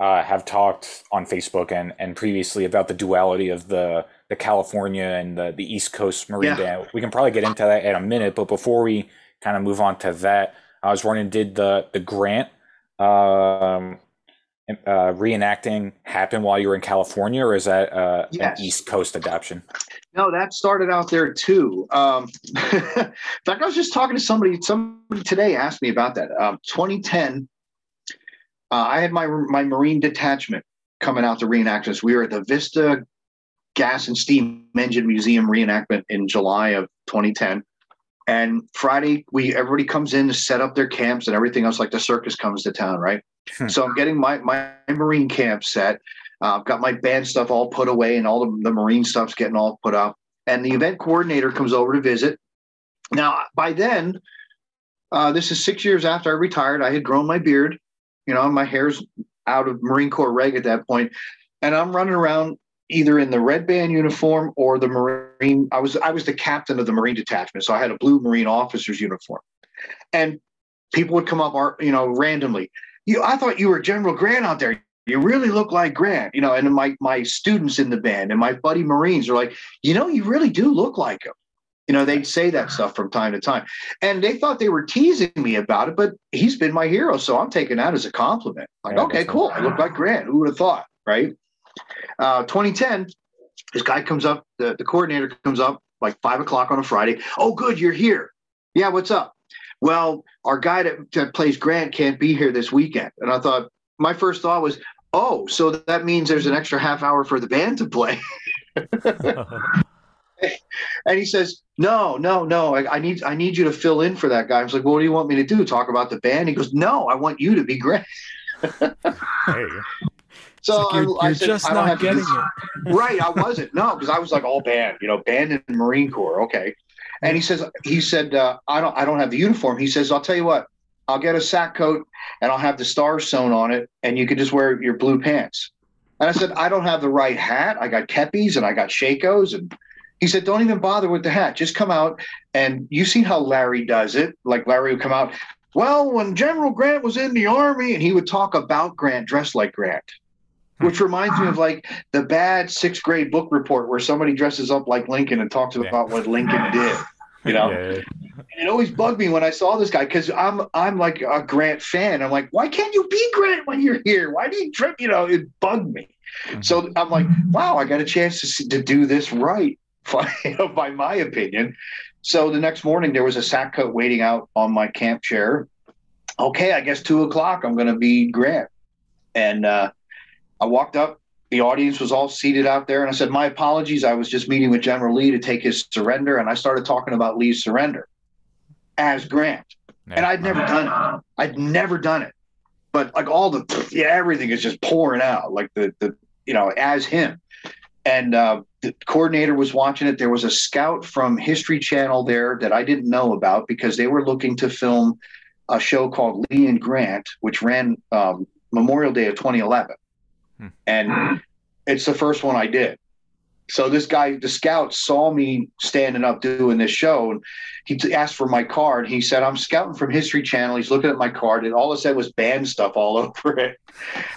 [SPEAKER 2] uh, have talked on Facebook and, and previously about the duality of the the California and the, the East Coast Marine yeah. Band. We can probably get into that in a minute, but before we kind of move on to that, I was wondering, did the the grant um, uh, reenacting happen while you were in California, or is that uh, yes. an East Coast adaptation?
[SPEAKER 3] No, that started out there too. Um, in fact, I was just talking to somebody. Somebody today asked me about that. Um, 2010, uh, I had my my Marine detachment coming out to reenact us. We were at the Vista Gas and Steam Engine Museum reenactment in July of 2010. And Friday, we everybody comes in to set up their camps and everything else. Like the circus comes to town, right? So I'm getting my my Marine camp set. Uh, I've got my band stuff all put away, and all the, the Marine stuff's getting all put up. And the event coordinator comes over to visit. Now, by then, uh, this is six years after I retired. I had grown my beard, you know, my hair's out of Marine Corps reg at that point, and I'm running around either in the red band uniform or the Marine. I was I was the captain of the Marine detachment, so I had a blue Marine officer's uniform, and people would come up, you know, randomly. You, I thought you were General Grant out there. You really look like Grant, you know. And my my students in the band and my buddy Marines are like, you know, you really do look like him. You know, they'd say that stuff from time to time, and they thought they were teasing me about it. But he's been my hero, so I'm taking that as a compliment. Like, yeah, okay, cool. I look like Grant. Who would have thought, right? Uh, 2010, this guy comes up, the, the coordinator comes up like five o'clock on a Friday. Oh, good, you're here. Yeah, what's up? Well, our guy that, that plays Grant can't be here this weekend. And I thought, my first thought was, oh, so that means there's an extra half hour for the band to play. and he says, "No, no, no. I, I, need I need you to fill in for that guy." I was like, well, "What do you want me to do? Talk about the band?" He goes, "No, I want you to be Grant." hey. So
[SPEAKER 1] like you're, I, you're said, just not getting it.
[SPEAKER 3] right. I wasn't. No, because I was like all band, you know, band and Marine Corps. Okay. And he says, he said, uh, I don't, I don't have the uniform. He says, I'll tell you what, I'll get a sack coat and I'll have the stars sewn on it, and you can just wear your blue pants. And I said, I don't have the right hat. I got kepis and I got shakos. And he said, don't even bother with the hat. Just come out and you see how Larry does it. Like Larry would come out. Well, when General Grant was in the army, and he would talk about Grant dressed like Grant which reminds me of like the bad sixth grade book report where somebody dresses up like Lincoln and talks yeah. about what Lincoln did. You know, yeah. it always bugged me when I saw this guy because I'm I'm like a Grant fan. I'm like, why can't you be Grant when you're here? Why do you trip? You know, it bugged me. Mm-hmm. So I'm like, wow, I got a chance to see, to do this right, by my opinion. So the next morning there was a sack coat waiting out on my camp chair. Okay, I guess two o'clock I'm going to be Grant, and uh, I walked up, the audience was all seated out there. And I said, My apologies. I was just meeting with General Lee to take his surrender. And I started talking about Lee's surrender as Grant. Yeah. And I'd never done it. I'd never done it. But like all the, yeah, everything is just pouring out, like the, the you know, as him. And uh, the coordinator was watching it. There was a scout from History Channel there that I didn't know about because they were looking to film a show called Lee and Grant, which ran um, Memorial Day of 2011 and it's the first one I did. So this guy, the scout, saw me standing up doing this show, and he asked for my card. He said, "I'm scouting from History Channel." He's looking at my card, and all it said was band stuff all over it.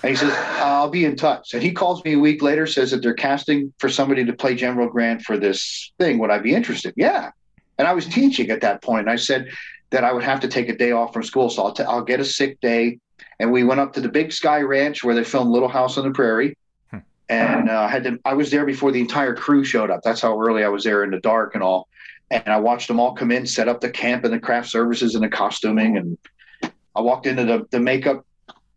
[SPEAKER 3] And he says, "I'll be in touch." And he calls me a week later, says that they're casting for somebody to play General Grant for this thing. Would I be interested? Yeah. And I was teaching at that point, and I said that I would have to take a day off from school, so I'll, t- I'll get a sick day and we went up to the Big Sky Ranch where they filmed Little House on the Prairie. Hmm. And uh, had to, I was there before the entire crew showed up. That's how early I was there in the dark and all. And I watched them all come in, set up the camp and the craft services and the costuming. And I walked into the, the makeup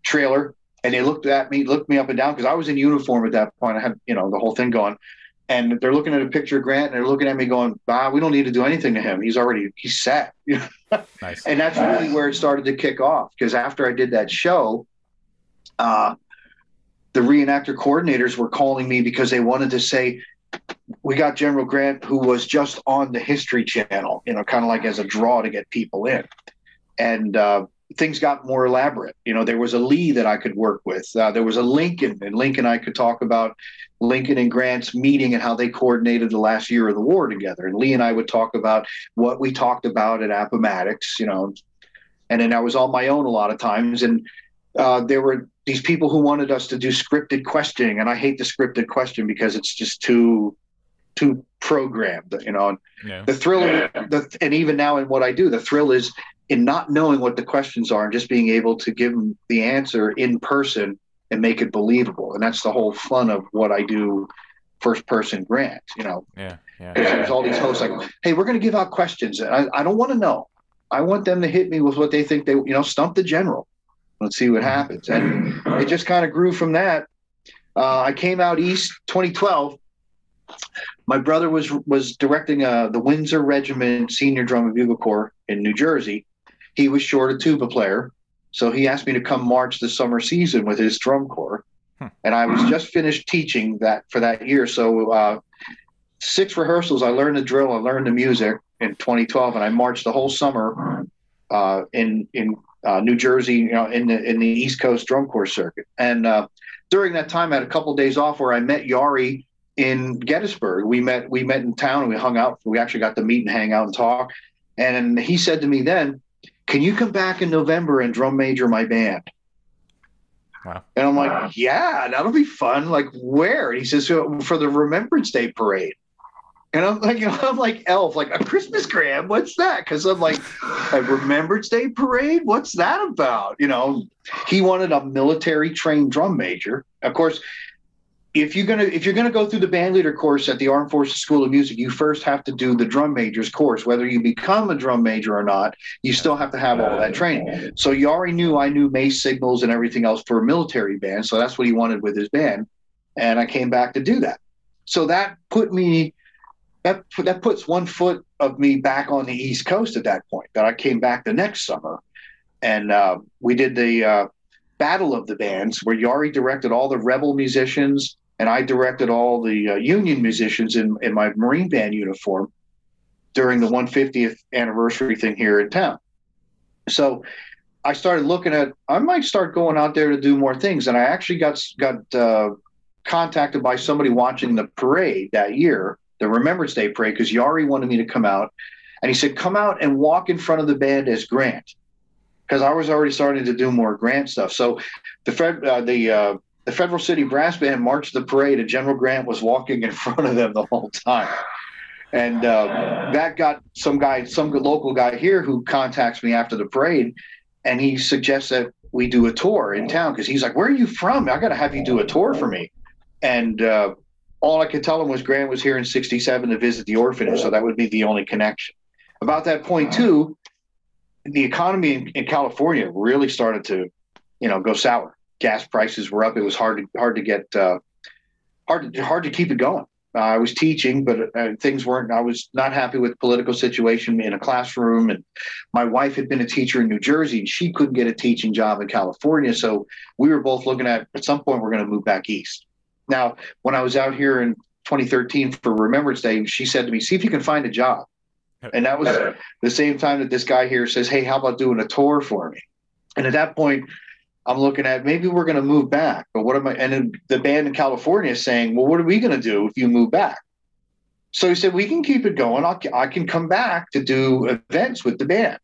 [SPEAKER 3] trailer and they looked at me, looked me up and down because I was in uniform at that point. I had, you know, the whole thing going and they're looking at a picture of Grant and they're looking at me going, "Ah, we don't need to do anything to him. He's already he's set." nice. And that's really where it started to kick off because after I did that show, uh, the reenactor coordinators were calling me because they wanted to say, "We got General Grant who was just on the History Channel, you know, kind of like as a draw to get people in," and uh, things got more elaborate. You know, there was a Lee that I could work with. Uh, there was a Lincoln, and Lincoln and I could talk about Lincoln and Grant's meeting and how they coordinated the last year of the war together. And Lee and I would talk about what we talked about at Appomattox, you know, and then I was on my own a lot of times. And uh, there were these people who wanted us to do scripted questioning, and I hate the scripted question because it's just too too programmed, you know. Yeah. The thrill, the, and even now in what I do, the thrill is in not knowing what the questions are and just being able to give them the answer in person and make it believable. And that's the whole fun of what I do first person grant, you know.
[SPEAKER 2] Yeah. Yeah.
[SPEAKER 3] There's all these hosts like, hey, we're gonna give out questions. And I, I don't want to know. I want them to hit me with what they think they, you know, stump the general. Let's see what happens. And it just kind of grew from that. Uh, I came out east 2012. My brother was was directing uh, the Windsor Regiment Senior Drum and Bugle Corps in New Jersey. He was short a tuba player, so he asked me to come march the summer season with his drum corps. Hmm. And I was just finished teaching that for that year. So uh, six rehearsals, I learned the drill, I learned the music in 2012, and I marched the whole summer uh, in in uh, New Jersey, you know, in the in the East Coast drum corps circuit. And uh, during that time, I had a couple of days off where I met Jari in Gettysburg. We met we met in town and we hung out. We actually got to meet and hang out and talk. And he said to me then, can you come back in November and drum major my band? Wow. And I'm like, yeah, that'll be fun. Like, where? And he says, for the Remembrance Day parade. And I'm like, I'm like Elf, like a Christmas gram. What's that? Because I'm like, a Remembrance Day parade. What's that about? You know, he wanted a military trained drum major. Of course, if you're gonna if you're gonna go through the band leader course at the Armed Forces School of Music, you first have to do the drum majors course. Whether you become a drum major or not, you still have to have all that training. So Jari knew I knew mace signals and everything else for a military band, so that's what he wanted with his band, and I came back to do that. So that put me that that puts one foot of me back on the East Coast at that point. That I came back the next summer, and uh, we did the uh, Battle of the Bands, where Jari directed all the rebel musicians and I directed all the uh, union musicians in, in my Marine Band uniform during the 150th anniversary thing here in town. So I started looking at I might start going out there to do more things, and I actually got got uh, contacted by somebody watching the parade that year, the Remembrance Day parade, because Jari wanted me to come out, and he said, "Come out and walk in front of the band as Grant." Because I was already starting to do more Grant stuff. So the Fred, uh, the uh, the Federal City Brass Band marched the parade, and General Grant was walking in front of them the whole time. And uh, that got some guy, some good local guy here who contacts me after the parade, and he suggests that we do a tour in town because he's like, "Where are you from? I got to have you do a tour for me." And uh, all I could tell him was Grant was here in '67 to visit the orphanage, so that would be the only connection. About that point, too, the economy in, California really started to, you know, go sour gas prices were up. It was hard to hard to get uh, hard to hard to keep it going. Uh, I was teaching, but uh, things weren't. I was not happy with political situation in a classroom, and my wife had been a teacher in New Jersey, and she couldn't get a teaching job in California. So we were both looking at at some point we're going to move back east. Now, when I was out here in 2013 for Remembrance Day, she said to me, "See if you can find a job." And that was the same time that this guy here says, "Hey, how about doing a tour for me?" And at that point, I'm looking at maybe we're going to move back, but what am I? And the band in California is saying, well, what are we going to do if you move back? So he said, we can keep it going. I'll, I can come back to do events with the band.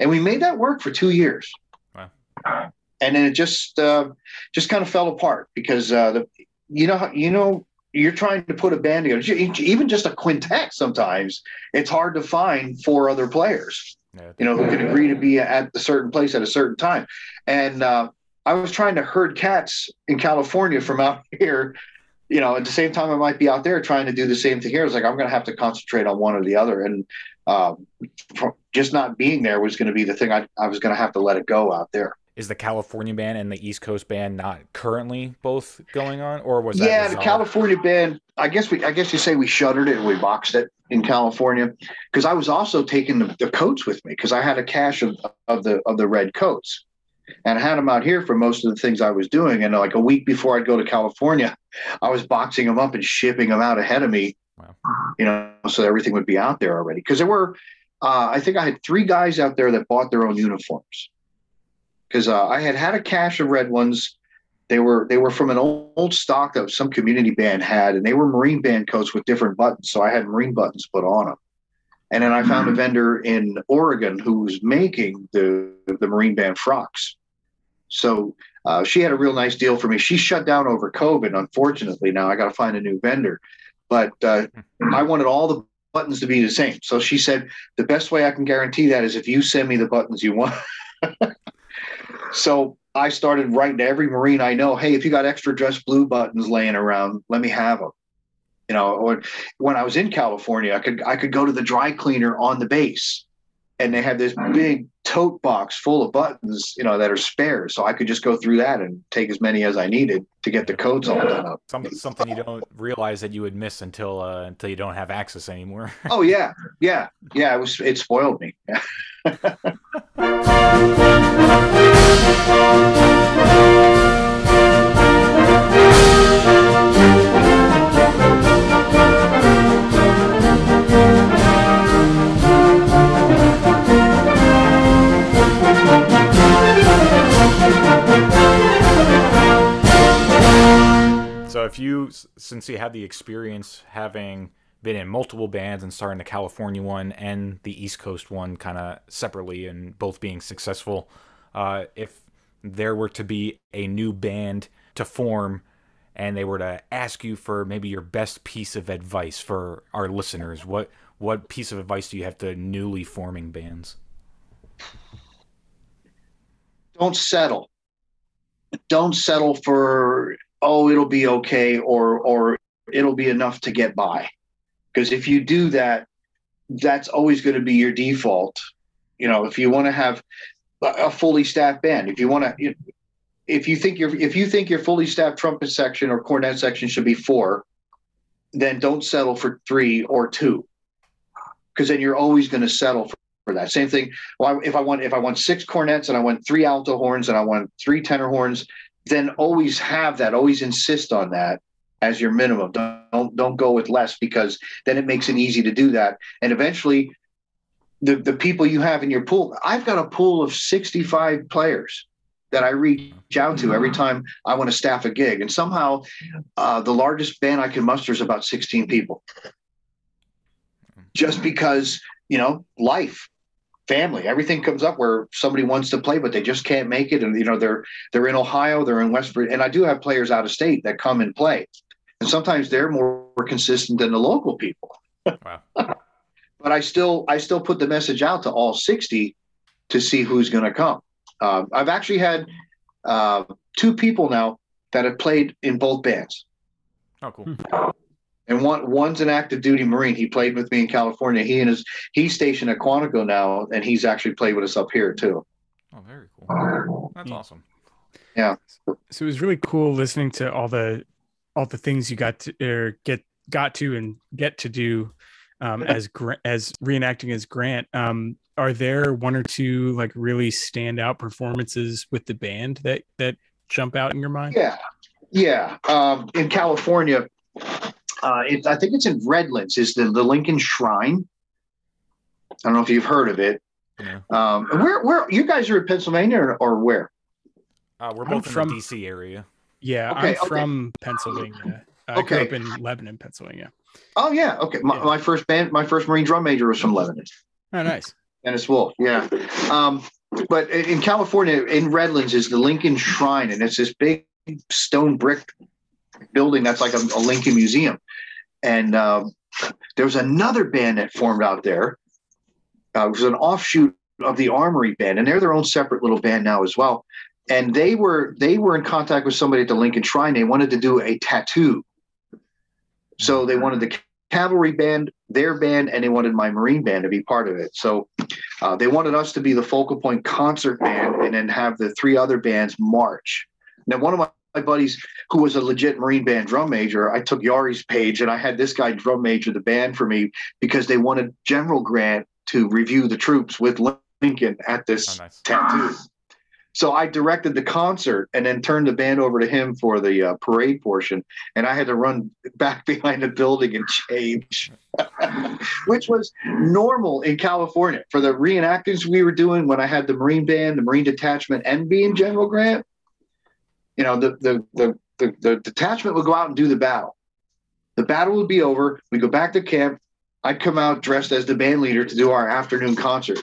[SPEAKER 3] And we made that work for two years. Wow. And then it just, uh, just kind of fell apart because, uh, the, you know, you know, you're trying to put a band together, even just a quintet. Sometimes it's hard to find four other players yeah. you know, who can agree to be at a certain place at a certain time. And uh, I was trying to herd cats in California from out here. You know, at the same time, I might be out there trying to do the same thing here. It's like I'm going to have to concentrate on one or the other, and um, just not being there was going to be the thing. I, I was going to have to let it go out there
[SPEAKER 2] is the California band and the East Coast band not currently both going on, or was
[SPEAKER 3] that yeah the California band? I guess we I guess you say we shuttered it and we boxed it in California because I was also taking the, the coats with me because I had a cache of, of the of the red coats and I had them out here for most of the things I was doing. And like a week before I'd go to California, I was boxing them up and shipping them out ahead of me. Wow. You know, so everything would be out there already because there were. Uh, I think I had three guys out there that bought their own uniforms because uh, I had had a cache of red ones. They were they were from an old, old, stock that some community band had, and they were Marine band coats with different buttons. So I had Marine buttons put on them. And then I found a mm-hmm. vendor in Oregon who was making the the Marine band frocks. So uh, she had a real nice deal for me. She shut down over COVID, unfortunately. Now I got to find a new vendor, but uh, mm-hmm. I wanted all the buttons to be the same. So she said the best way I can guarantee that is if you send me the buttons you want. So I started writing to every Marine I know, hey, if you got extra dress blue buttons laying around, let me have them. You know, or when I was in California, I could I could go to the dry cleaner on the base and they had this big tote box full of buttons, you know, that are spares. So I could just go through that and take as many as I needed to get the codes all done up.
[SPEAKER 2] Something, something you don't realize that you would miss until uh, until you don't have access anymore.
[SPEAKER 3] oh yeah, yeah, yeah. It was it spoiled me.
[SPEAKER 2] So if you, since you had the experience having been in multiple bands and starting the California one and the East Coast one kind of separately and both being successful, uh, if there were to be a new band to form and they were to ask you for maybe your best piece of advice for our listeners, what what piece of advice do you have to newly forming bands?
[SPEAKER 3] Don't settle. Don't settle for oh it'll be okay or or it'll be enough to get by. Because if you do that, that's always going to be your default. You know, if you want to have a fully staffed band. If you want to, if you think your if you think your fully staffed trumpet section or cornet section should be four, then don't settle for three or two, because then you're always going to settle for, for, that. Same thing. Well, if I want if I want six cornets and I want three alto horns and I want three tenor horns, then always have that. Always insist on that as your minimum. Don't don't, go with less because then it makes it easy to do that. And eventually the, the people you have in your pool. I've got a pool of 65 players that I reach out to every time I want to staff a gig. And somehow uh, the largest band I can muster is about 16 people. Just because, you know, life, family, everything comes up where somebody wants to play, but they just can't make it. And, you know, they're they're in Ohio, they're in West Virginia. And I do have players out of state that come and play. And sometimes they're more consistent than the local people. Wow. but I still I still put the message out to all 60 to see who's going to come. Uh, I've actually had uh, two people now that have played in both bands.
[SPEAKER 2] Oh, cool.
[SPEAKER 3] And one one's an active duty Marine. He played with me in California. He and his he's stationed at Quantico now, and he's actually played with us up here too.
[SPEAKER 2] Oh, very cool. That's awesome.
[SPEAKER 3] Yeah.
[SPEAKER 1] So it was really cool listening to all the all the things you got to or get got to and get to do um, as as reenacting as Grant. Um, are there one or two like really standout performances with the band that that jump out in your mind?
[SPEAKER 3] Yeah, yeah. Um, in California, uh, it, I think it's in Redlands. Is the the Lincoln Shrine? I don't know if you've heard of it. Yeah. Um, where where you guys are in Pennsylvania or, or where?
[SPEAKER 2] Uh, we're both from the DC area.
[SPEAKER 1] Yeah, okay, I'm okay. from Pennsylvania. I okay. grew up in Lebanon, Pennsylvania.
[SPEAKER 3] Oh yeah, okay. My, yeah. my first band, my first Marine drum major was from Lebanon.
[SPEAKER 1] Oh, nice.
[SPEAKER 3] Dennis Wolf, yeah. Um, but in California, in Redlands, is the Lincoln Shrine, and it's this big stone brick building that's like a, a Lincoln museum. And um, there was another band that formed out there. Uh, it was an offshoot of the Armory Band, and they're their own separate little band now as well. And they were they were in contact with somebody at the Lincoln Shrine. They wanted to do a tattoo, so they wanted the cavalry band, their band, and they wanted my Marine band to be part of it. So uh, they wanted us to be the focal point concert band, and then have the three other bands march. Now, one of my my buddies who was a legit Marine band drum major, I took Jari's page and I had this guy drum major the band for me because they wanted General Grant to review the troops with Lincoln at this oh, nice. tattoo. So I directed the concert and then turned the band over to him for the uh, parade portion. And I had to run back behind the building and change, which was normal in California for the reenactings we were doing when I had the Marine band, the Marine detachment, and being General Grant. You know, the the the the, the detachment would go out and do the battle. The battle would be over. We go back to camp. I'd come out dressed as the band leader to do our afternoon concert.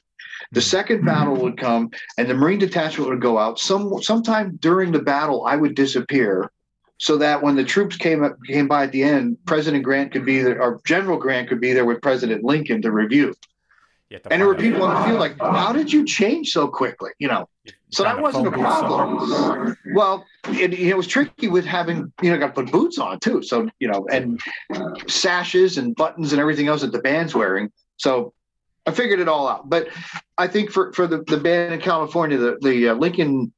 [SPEAKER 3] The second battle would come, and the Marine detachment would go out. Some sometime during the battle, I would disappear, so that when the troops came up, came by at the end, President Grant could be there, or General Grant could be there with President Lincoln to review. And there were people on the field like, "How did you change so quickly?" You know. So that wasn't a problem. Well, it, it, was tricky with having, you know, got to put boots on too. So, you know, and sashes and buttons and everything else that the band's wearing. So I figured it all out. But I think for, for the, the band in California, the, the uh, Lincoln,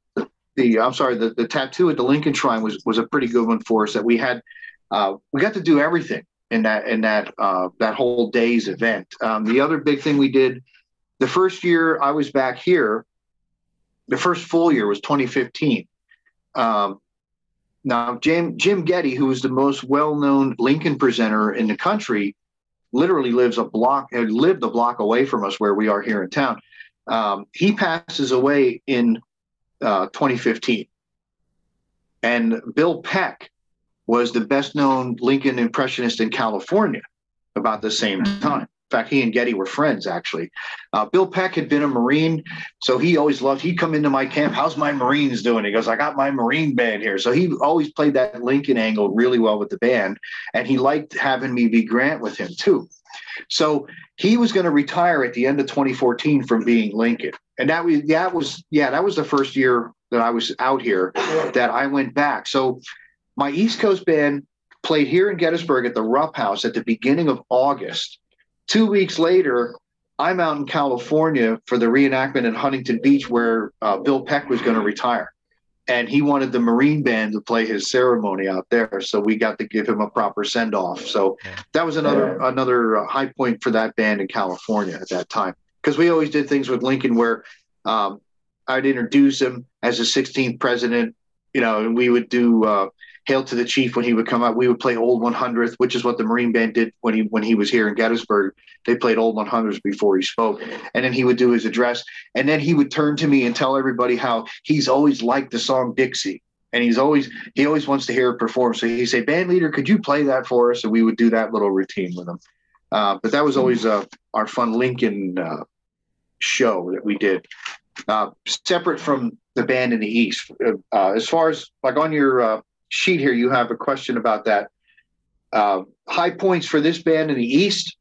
[SPEAKER 3] the, I'm sorry, the, the tattoo at the Lincoln Shrine was, was a pretty good one for us that we had, uh, we got to do everything in that, in that, uh, that whole day's event. Um, the other big thing we did the first year I was back here, the first full year was 2015. Um, now, Jim, Jim Getty, who is the most well-known Lincoln presenter in the country, literally lives a block, lived a block away from us where we are here in town. Um, he passes away in uh, 2015. And Bill Peck was the best known Lincoln impressionist in California about the same time. In fact, he and Getty were friends, actually. Uh, Bill Peck had been a Marine, so he always loved, he'd come into my camp. How's my Marines doing? He goes, I got my Marine band here. So he always played that Lincoln angle really well with the band. And he liked having me be Grant with him, too. So he was going to retire at the end of 2014 from being Lincoln. And that was, that was, yeah, that was the first year that I was out here that I went back. So my East Coast band played here in Gettysburg at the Rupp House at the beginning of August Two weeks later, I'm out in California for the reenactment in Huntington Beach where uh, Bill Peck was going to retire. And he wanted the Marine Band to play his ceremony out there, so we got to give him a proper send off. So that was another another uh, high point for that band in California at that time, because we always did things with Lincoln where um, I'd introduce him as the 16th president, you know, and we would do uh, Hail to the Chief when he would come out. We would play Old 100th, which is what the Marine Band did when he when he was here in Gettysburg. They played Old 100th before he spoke, and then he would do his address, and then he would turn to me and tell everybody how he's always liked the song Dixie, and he's always he always wants to hear it performed. So he'd say, "Band leader, could you play that for us?" And we would do that little routine with him. Uh, but that was always uh, our fun Lincoln uh, show that we did. Uh, separate from the band in the East, uh, as far as like on your uh, sheet here, you have a question about that. Uh, high points for this band in the East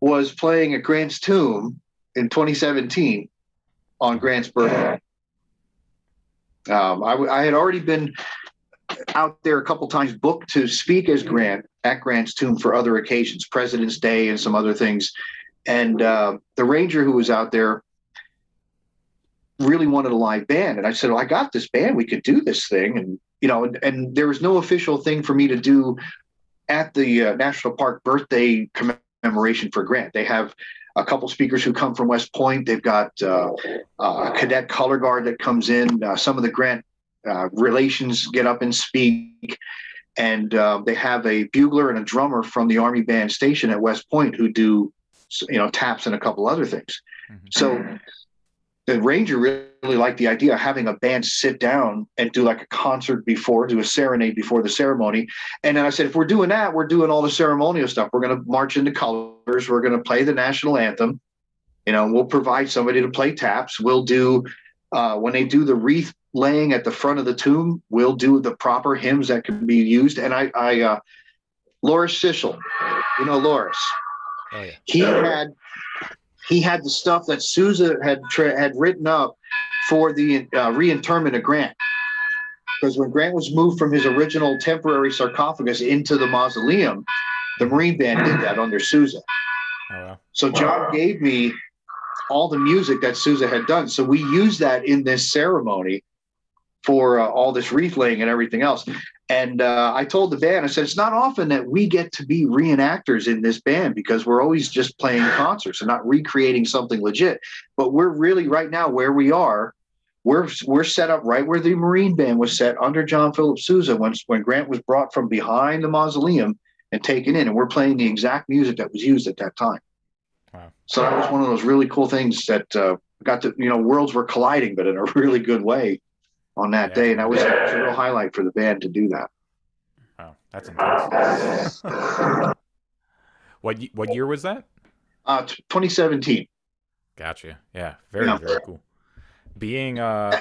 [SPEAKER 3] was playing at Grant's Tomb in 2017 on Grant's birthday. Um, I, I, had already been out there a couple times booked to speak as Grant at Grant's Tomb for other occasions, President's Day and some other things. And uh, the ranger who was out there really wanted a live band. And I said, well, I got this band. We could do this thing. And you know, and, and there was no official thing for me to do at the uh, national park birthday commemoration for Grant. They have a couple speakers who come from West Point. They've got uh, uh, a cadet color guard that comes in. Uh, some of the Grant uh, relations get up and speak. And uh, they have a bugler and a drummer from the Army Band station at West Point who do, you know, taps and a couple other things. Mm-hmm. So the Ranger really liked the idea of having a band sit down and do like a concert before, do a serenade before the ceremony. And then I said, if we're doing that, we're doing all the ceremonial stuff. We're going to march into colors. We're going to play the national anthem. You know, we'll provide somebody to play taps. We'll do uh, when they do the wreath laying at the front of the tomb. We'll do the proper hymns that can be used. And I, I, uh, Loris Sichel, you know Loris. Oh, yeah. He had he had the stuff that Sousa had tra- had written up for the uh, reinterment of Grant. Because when Grant was moved from his original temporary sarcophagus into the mausoleum, the Marine Band did that under Sousa. Oh, wow. So John gave me all the music that Sousa had done. So we used that in this ceremony for uh, all this wreath laying and everything else. And uh, I told the band, I said, it's not often that we get to be reenactors in this band because we're always just playing concerts and not recreating something legit. But we're really right now where we are. We're we're set up right where the Marine Band was set under John Philip Sousa when when Grant was brought from behind the mausoleum and taken in, and we're playing the exact music that was used at that time. Wow. So that was one of those really cool things that uh, got to you know worlds were colliding, but in a really good way on that yeah. day, and that was, was, a real highlight for the band to do that.
[SPEAKER 2] Wow, that's impressive. what what year was that?
[SPEAKER 3] Uh, 2017.
[SPEAKER 2] Gotcha. Yeah, very yeah. very cool. Being uh,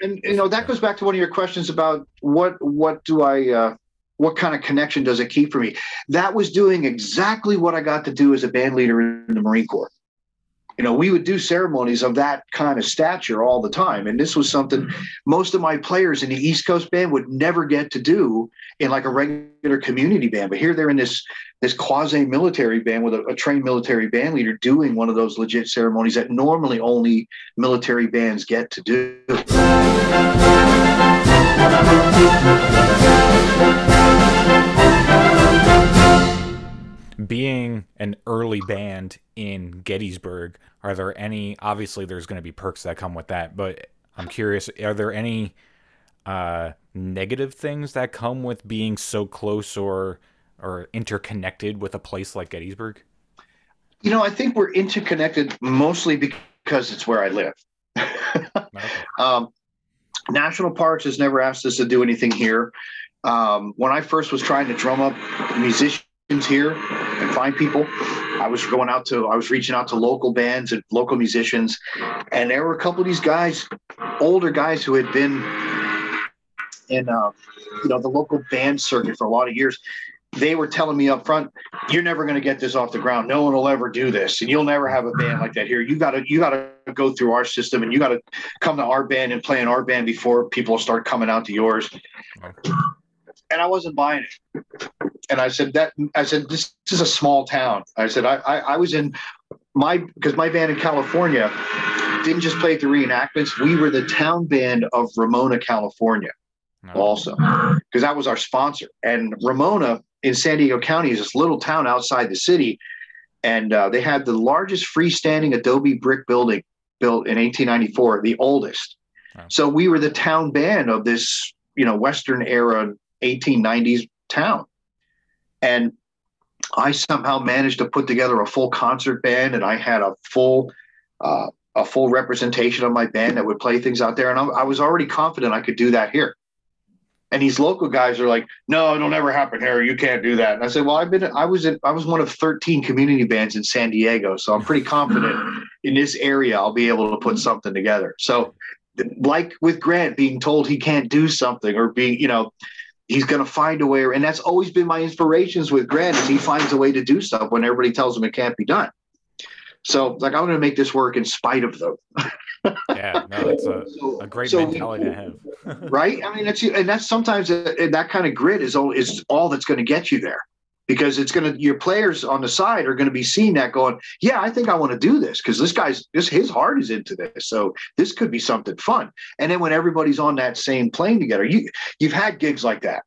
[SPEAKER 3] and you know that goes back to one of your questions about what what do I uh, what kind of connection does it keep for me? That was doing exactly what I got to do as a band leader in the Marine Corps you know, we would do ceremonies of that kind of stature all the time. And this was something most of my players in the East Coast band would never get to do in like a regular community band. But here they're in this this quasi military band with a, a trained military band leader doing one of those legit ceremonies that normally only military bands get to do
[SPEAKER 2] being an early band in Gettysburg, are there any? Obviously, there's going to be perks that come with that, but I'm curious: are there any uh, negative things that come with being so close or or interconnected with a place like Gettysburg?
[SPEAKER 3] You know, I think we're interconnected mostly because it's where I live. okay. um, National Parks has never asked us to do anything here. Um, when I first was trying to drum up musicians here and find people. I was going out to, I was reaching out to local bands and local musicians, and there were a couple of these guys, older guys who had been in, uh, you know, the local band circuit for a lot of years. They were telling me up front, "You're never going to get this off the ground. No one will ever do this, and you'll never have a band like that here. You got to, you got to go through our system, and you got to come to our band and play in our band before people start coming out to yours." And I wasn't buying it and I said that I said this, is a small town. I said I, I, I was in my because my band in California didn't just play the reenactments. We were the town band of Ramona, California, no. also because that was our sponsor. And Ramona in San Diego County is this little town outside the city, and uh, they had the largest freestanding adobe brick building built in 1894, the oldest. So we were the town band of this, you know, Western era 1890s town. And I somehow managed to put together a full concert band, and I had a full uh, a full representation of my band that would play things out there. And I, I was already confident I could do that here. And these local guys are like, "No, it'll never happen here. You can't do that." And I said, "Well, I've been I was in, I was one of 13 community bands in San Diego, so I'm pretty confident in this area I'll be able to put something together." So, like with Grant being told he can't do something or being, you know, he's going to find a way and that's always been my inspirations with grant is he finds a way to do stuff when everybody tells him it can't be done. So like i'm going to make this work in spite of them.
[SPEAKER 2] Yeah no it's a, so, a great so mentality we, to have.
[SPEAKER 3] Right? I mean that's and that's sometimes a, uh, that kind of grit is all is all that's going to get you there because it's going to your players on the side are going to be seeing that going yeah i think i want to do this because this guy's this his heart is into this so this could be something fun. And then when everybody's on that same plane together you you've had gigs like that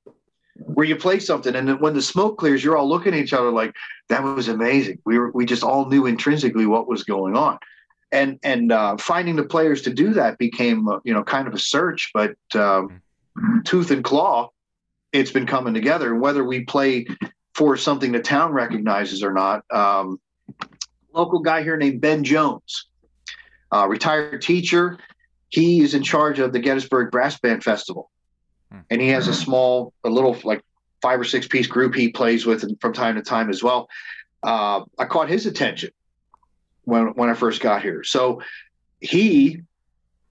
[SPEAKER 3] where you play something and then when the smoke clears you're all looking at each other like that was amazing. We were we just all knew intrinsically what was going on. And and uh, finding the players to do that became uh, you know kind of a search but um, tooth and claw it's been coming together. Whether we play for something the town recognizes or not um, local guy here named ben jones uh, retired teacher he is in charge of the gettysburg brass band festival hmm. and he has a small a little like five or six piece group he plays with from time to time as well uh, i caught his attention when when I first got here. So he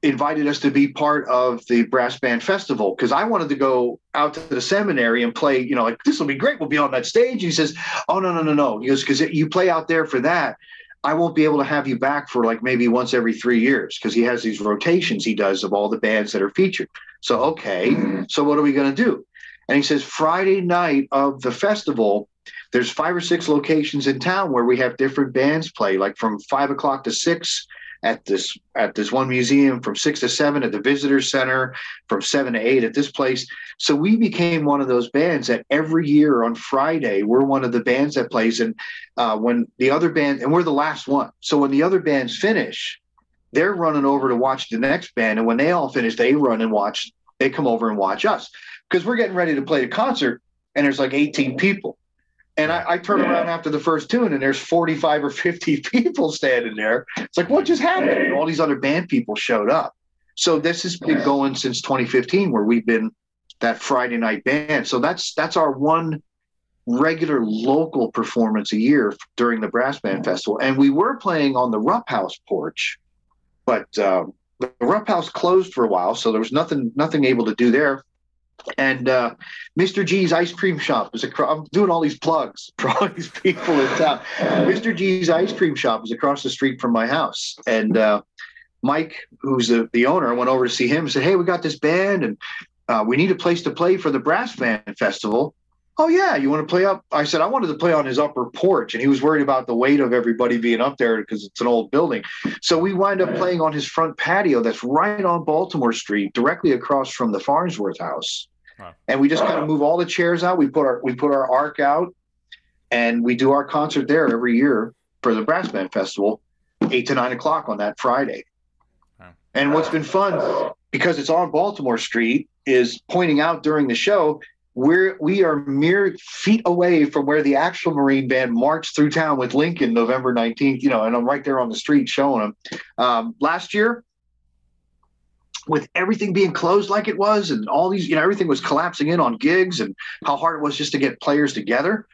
[SPEAKER 3] invited us to be part of the brass band festival because I wanted to go out to the seminary and play. You know, like this will be great. We'll be on that stage. He says, "Oh no, no, no, no." He goes, "Because you play out there for that." I won't be able to have you back for like maybe once every three years because he has these rotations he does of all the bands that are featured. So, okay, mm-hmm. so what are we going to do? And he says, Friday night of the festival, there's five or six locations in town where we have different bands play, like from five o'clock to six at this at this one museum, from six to seven at the visitor center, from seven to eight at this place. So we became one of those bands that every year on Friday we're one of the bands that plays. And uh, when the other band and we're the last one, so when the other bands finish, they're running over to watch the next band, and when they all finish, they run and watch. They come over and watch us because we're getting ready to play the concert, and there's like 18 people and I, I turn around after the first tune and there's 45 or 50 people standing there. It's like, what just happened? And all these other band people showed up. So this has been going since 2015 where we've been that Friday night band. So that's that's our one regular local performance a year during the brass band festival. And we were playing on the Rupp House porch, but um, the Rupp House closed for a while, so there was nothing nothing able to do there and uh, Mr. G's ice cream shop is across. I'm doing all these plugs for all these people in town. Mr. G's ice cream shop is across the street from my house, and uh, Mike, who's the, the owner, I went over to see him and said, "Hey, we got this band, and uh, we need a place to play for the brass band festival." Oh yeah, you want to play up? I said I wanted to play on his upper porch, and he was worried about the weight of everybody being up there because it's an old building. So we wind up playing on his front patio that's right on Baltimore Street, directly across from the Farnsworth House. Wow. And we just kind of move all the chairs out. We put our we put our arc out, and we do our concert there every year for the Brass Band Festival, eight to nine o'clock on that Friday. Wow. And what's been fun because it's on Baltimore Street is pointing out during the show we're we are mere feet away from where the actual Marine Band marched through town with Lincoln November 19th, you know, and I'm right there on the street showing them. Um, last year, with everything being closed like it was, and all these, you know, everything was collapsing in on gigs and how hard it was just to get players together.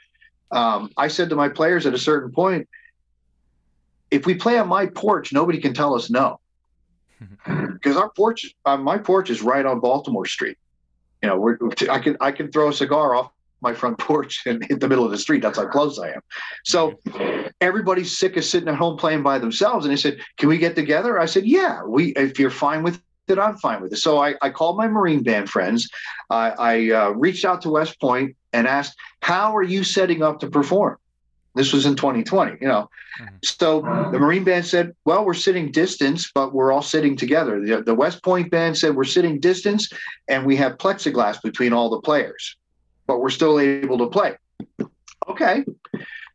[SPEAKER 3] Um, I said to my players at a certain point, if we play on my porch, nobody can tell us no. Because our porch, uh, my porch is right on Baltimore Street you know, we're, I can I can throw a cigar off my front porch and hit the middle of the street. That's how close I am. So everybody's sick of sitting at home playing by themselves. And they said, "Can we get together?" I said, "Yeah. We if you're fine with it, I'm fine with it." So I, I called my Marine Band friends. I, I uh, reached out to West Point and asked, "How are you setting up to perform?" This was in 2020, you know. Mm-hmm. So the Marine band said, well, we're sitting distance, but we're all sitting together. The, the West Point band said, we're sitting distance and we have plexiglass between all the players, but we're still able to play. Okay.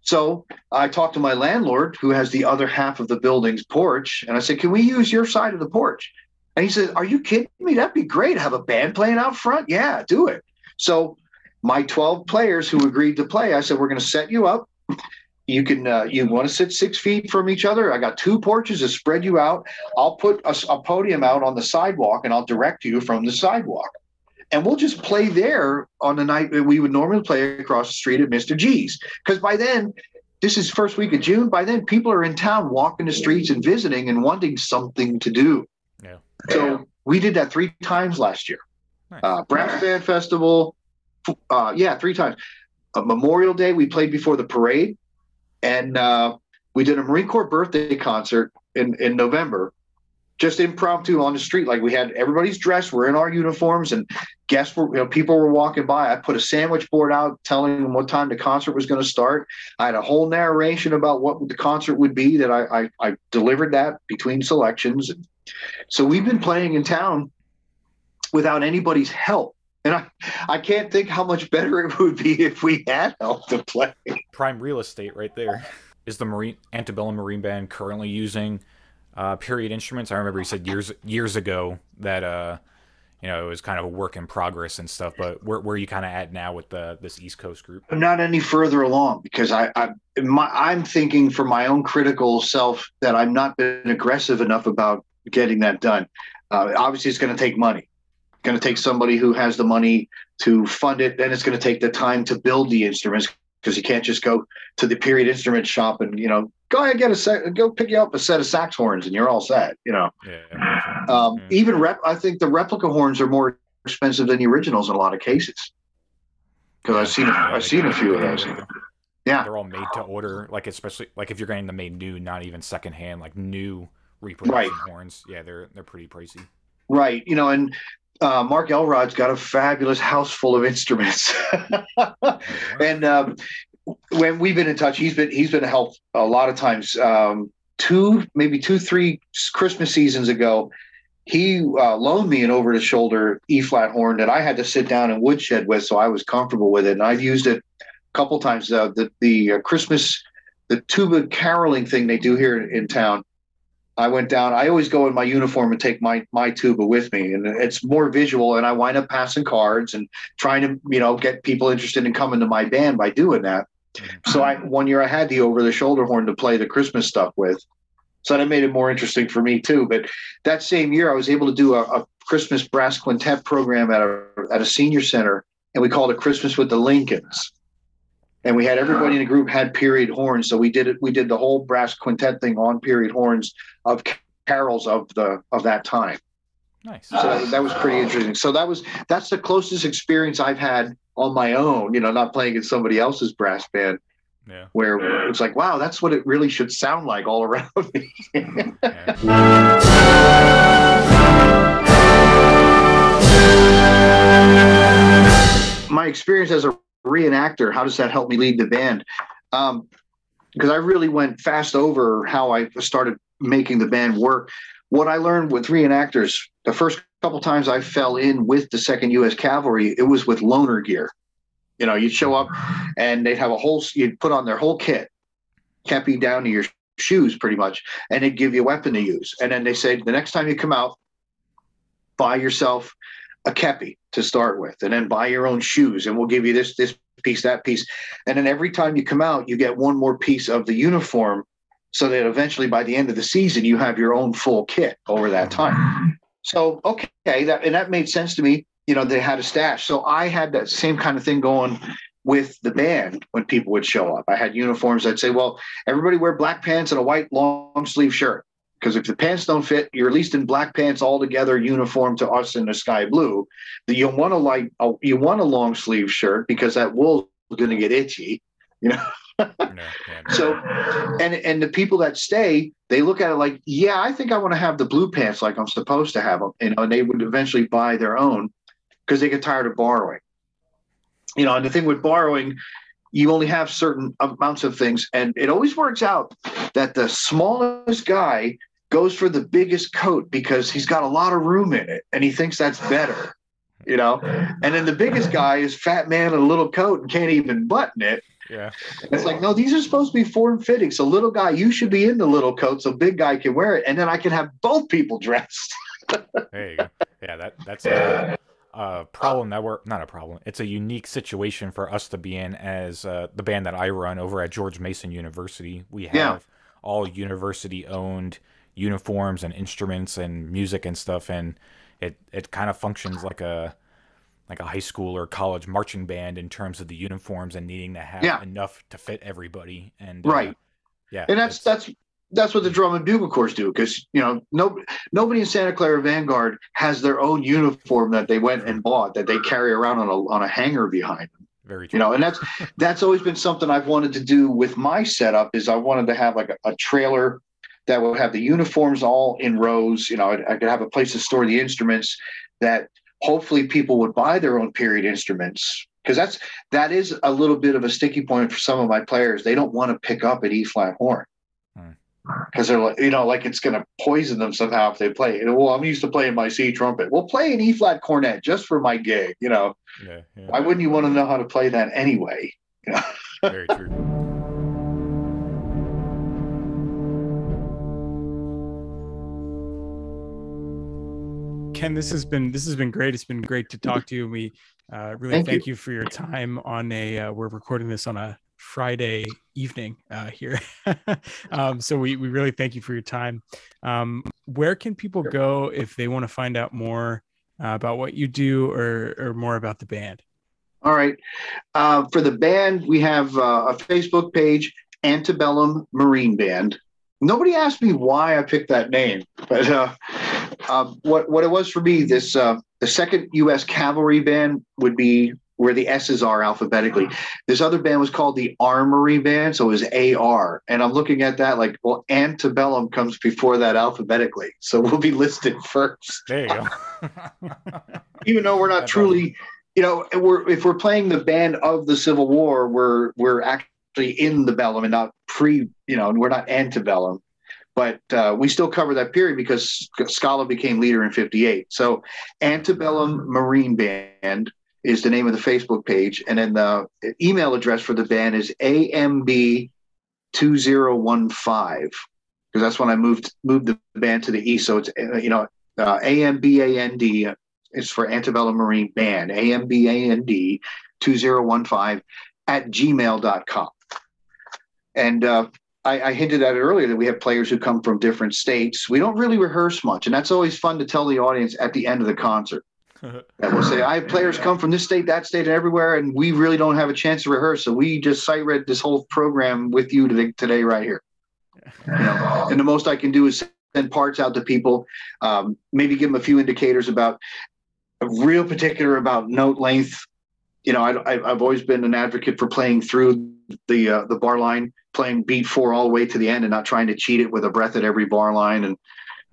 [SPEAKER 3] So I talked to my landlord, who has the other half of the building's porch, and I said, can we use your side of the porch? And he said, are you kidding me? That'd be great. Have a band playing out front? Yeah, do it. So my 12 players who agreed to play, I said, we're going to set you up you can uh, you want to sit six feet from each other? I got two porches to spread you out. I'll put a, a, podium out on the sidewalk and i'll direct you from the sidewalk. And we'll just play there on the night that we would normally play across the street at mr g's. Because by then this is first week of june by then people are in town walking the streets and visiting and wanting something to do. Yeah. So we did that three times last year. Nice. uh, brass band festival uh, yeah three times Memorial Day, we played before the parade, and uh, we did a Marine Corps birthday concert in in November, just impromptu on the street. Like we had everybody's dressed, we're in our uniforms, and guests were, you know, people were walking by. I put a sandwich board out telling them what time the concert was going to start. I had a whole narration about what the concert would be that I, I, I delivered that between selections. And so we've been playing in town without anybody's help. And I, I can't think how much better it would be if we had help to play.
[SPEAKER 2] Prime real estate right there. Is the Marine Antebellum Marine Band currently using uh, period instruments? I remember you said years years ago that uh, you know it was kind of a work in progress and stuff. But where where are you kind of at now with the this East Coast group?
[SPEAKER 3] I'm not any further along because I, I my, I'm thinking for my own critical self that I'm not been aggressive enough about getting that done. Uh, obviously, it's going to take money. Going to take somebody who has the money to fund it. Then it's going to take the time to build the instruments because you can't just go to the period instrument shop and you know go ahead get a set go pick you up a set of sax horns and you're all set you know yeah, um, yeah. even rep i think the replica horns are more expensive than the originals in a lot of cases because i've seen yeah, i've seen a few of those yeah
[SPEAKER 2] they're all made to order like especially like if you're getting them made new not even secondhand like new reproduction right. horns yeah they're they're pretty pricey
[SPEAKER 3] right you know and uh, Mark Elrod's got a fabulous house full of instruments, and um, when we've been in touch, he's been he's been helped a lot of times. Um, two, maybe two, three Christmas seasons ago, he uh, loaned me an over the shoulder E flat horn that I had to sit down and woodshed with, so I was comfortable with it, and I've used it a couple times. Uh, the the uh, Christmas the tuba caroling thing they do here in, in town I went down. I always go in my uniform and take my my tuba with me, and it's more visual. And I wind up passing cards and trying to you know get people interested in coming to my band by doing that. So I one year I had the over the shoulder horn to play the Christmas stuff with, so that made it more interesting for me too. But that same year I was able to do a, a Christmas brass quintet program at a at a senior center, and we called it Christmas with the Lincolns and we had everybody in the group had period horns. So we did it. We did the whole brass quintet thing on period horns of carols of the of that time.
[SPEAKER 2] Nice.
[SPEAKER 3] So that, was pretty interesting. So that was that's the closest experience I've had on my own. You know, not playing in somebody else's brass band.
[SPEAKER 2] Yeah.
[SPEAKER 3] Where it's like, wow, that's what it really should sound like all around me. my experience as a reenactor, how does that help me lead the band? Um, because I really went fast over how I started making the band work. What I learned with reenactors, the first couple times I fell in with the Second U.S. Cavalry, it was with loaner gear. You know, you'd show up and they'd have a whole, you'd put on their whole kit, kepi down to your shoes pretty much, and they'd give you a weapon to use. And then they say, the next time you come out, buy yourself a kepi to start with, and then buy your own shoes, and we'll give you this this piece, that piece, and then every time you come out, you get one more piece of the uniform, so that eventually by the end of the season, you have your own full kit over that time. So okay, that and that made sense to me. You know, they had a stash, so I had that same kind of thing going with the band when people would show up. I had uniforms. I'd say, well, everybody wear black pants and a white long sleeve shirt because if the pants don't fit, you're at least in black pants all together, uniform to us in the sky blue. You want a light, you want a long sleeve shirt because that wool's going to get itchy, you know. so, and and the people that stay, they look at it like, yeah, I think I want to have the blue pants like I'm supposed to have them, you know, and they would eventually buy their own because they get tired of borrowing. You know, and the thing with borrowing, you only have certain amounts of things, and it always works out that the smallest guy goes for the biggest coat because he's got a lot of room in it and he thinks that's better, you know? And then the biggest guy is fat man in a little coat and can't even button it.
[SPEAKER 2] Yeah.
[SPEAKER 3] it's like, no, these are supposed to be form fitting. So little guy, you should be in the little coat so big guy can wear it. And then I can have both people dressed.
[SPEAKER 2] there you go. Yeah, that that's a, a, problem that we're not a problem. It's a unique situation for us to be in as uh, the band that I run over at George Mason University. We have yeah. all university owned uniforms and instruments and music and stuff, and it it kind of functions like a like a high school or college marching band in terms of the uniforms and needing to have yeah. enough to fit everybody. And
[SPEAKER 3] uh, right, uh,
[SPEAKER 2] yeah,
[SPEAKER 3] and that's that's that's what the drum and bugle corps do because you know no nobody in Santa Clara Vanguard has their own uniform that they went and bought that they carry around on a on a hanger behind them.
[SPEAKER 2] Very true.
[SPEAKER 3] You know, and that's that's always been something I've wanted to do with my setup is I wanted to have like a, a trailer that would have the uniforms all in rows. You know, I, I could have a place to store the instruments that hopefully people would buy their own period instruments because that's that is a little bit of a sticky point for some of my players. They don't want to pick up an E flat horn hmm. because they're like, you know, like it's going to poison them somehow if they play. Well, I'm used to playing my C trumpet. Well, play an E flat cornet just for my gig. You know, yeah, yeah. why wouldn't you want to know how to play that anyway? You know? Very true.
[SPEAKER 1] Ken, this has been this has been great. It's been great to talk to you. We uh, really thank, thank you. you. for your time on a. Uh, we're recording this on a Friday evening uh, here, um, so we we really thank you for your time. Um, where can people go if they want to find out more uh, about what you do or or more about the band?
[SPEAKER 3] All right, uh, for the band, we have uh, a Facebook page, Antebellum Marine Band. Nobody asked me why I picked that name, but uh, what what it was for me, this uh, the second U.S. Cavalry Band would be where the S's are alphabetically. This other band was called the Armory Band, so it was AR. And I'm looking at that like, well, antebellum comes before that alphabetically, so we'll be listed first.
[SPEAKER 2] There you go.
[SPEAKER 3] Even though we're not That's truly, you know, we're if we're playing the band of the Civil War, we're we're actually in the bellum and not pre, you know, and we're not antebellum but uh, we still cover that period because Scala became leader in 58. So Antebellum Marine Band is the name of the Facebook page. And then the email address for the band is AMB2015 because that's when I moved moved the band to the east. So it's, uh, you know, uh, AMBAND is for Antebellum Marine Band, AMBAND 2015 at gmail.com. And uh, I, I, hinted at it earlier that we have players who come from different states. We don't really rehearse much, and that's always fun to tell the audience at the end of the concert. and we'll say, I have players come from this state, that state, and everywhere, and we really don't have a chance to rehearse. So we just sight read this whole program with you today, today right here. You know? And the most I can do is send parts out to people, um, maybe give them a few indicators about a real particular about note length. You know, I, have always been an advocate for playing through the uh, the bar line playing beat four all the way to the end and not trying to cheat it with a breath at every bar line. And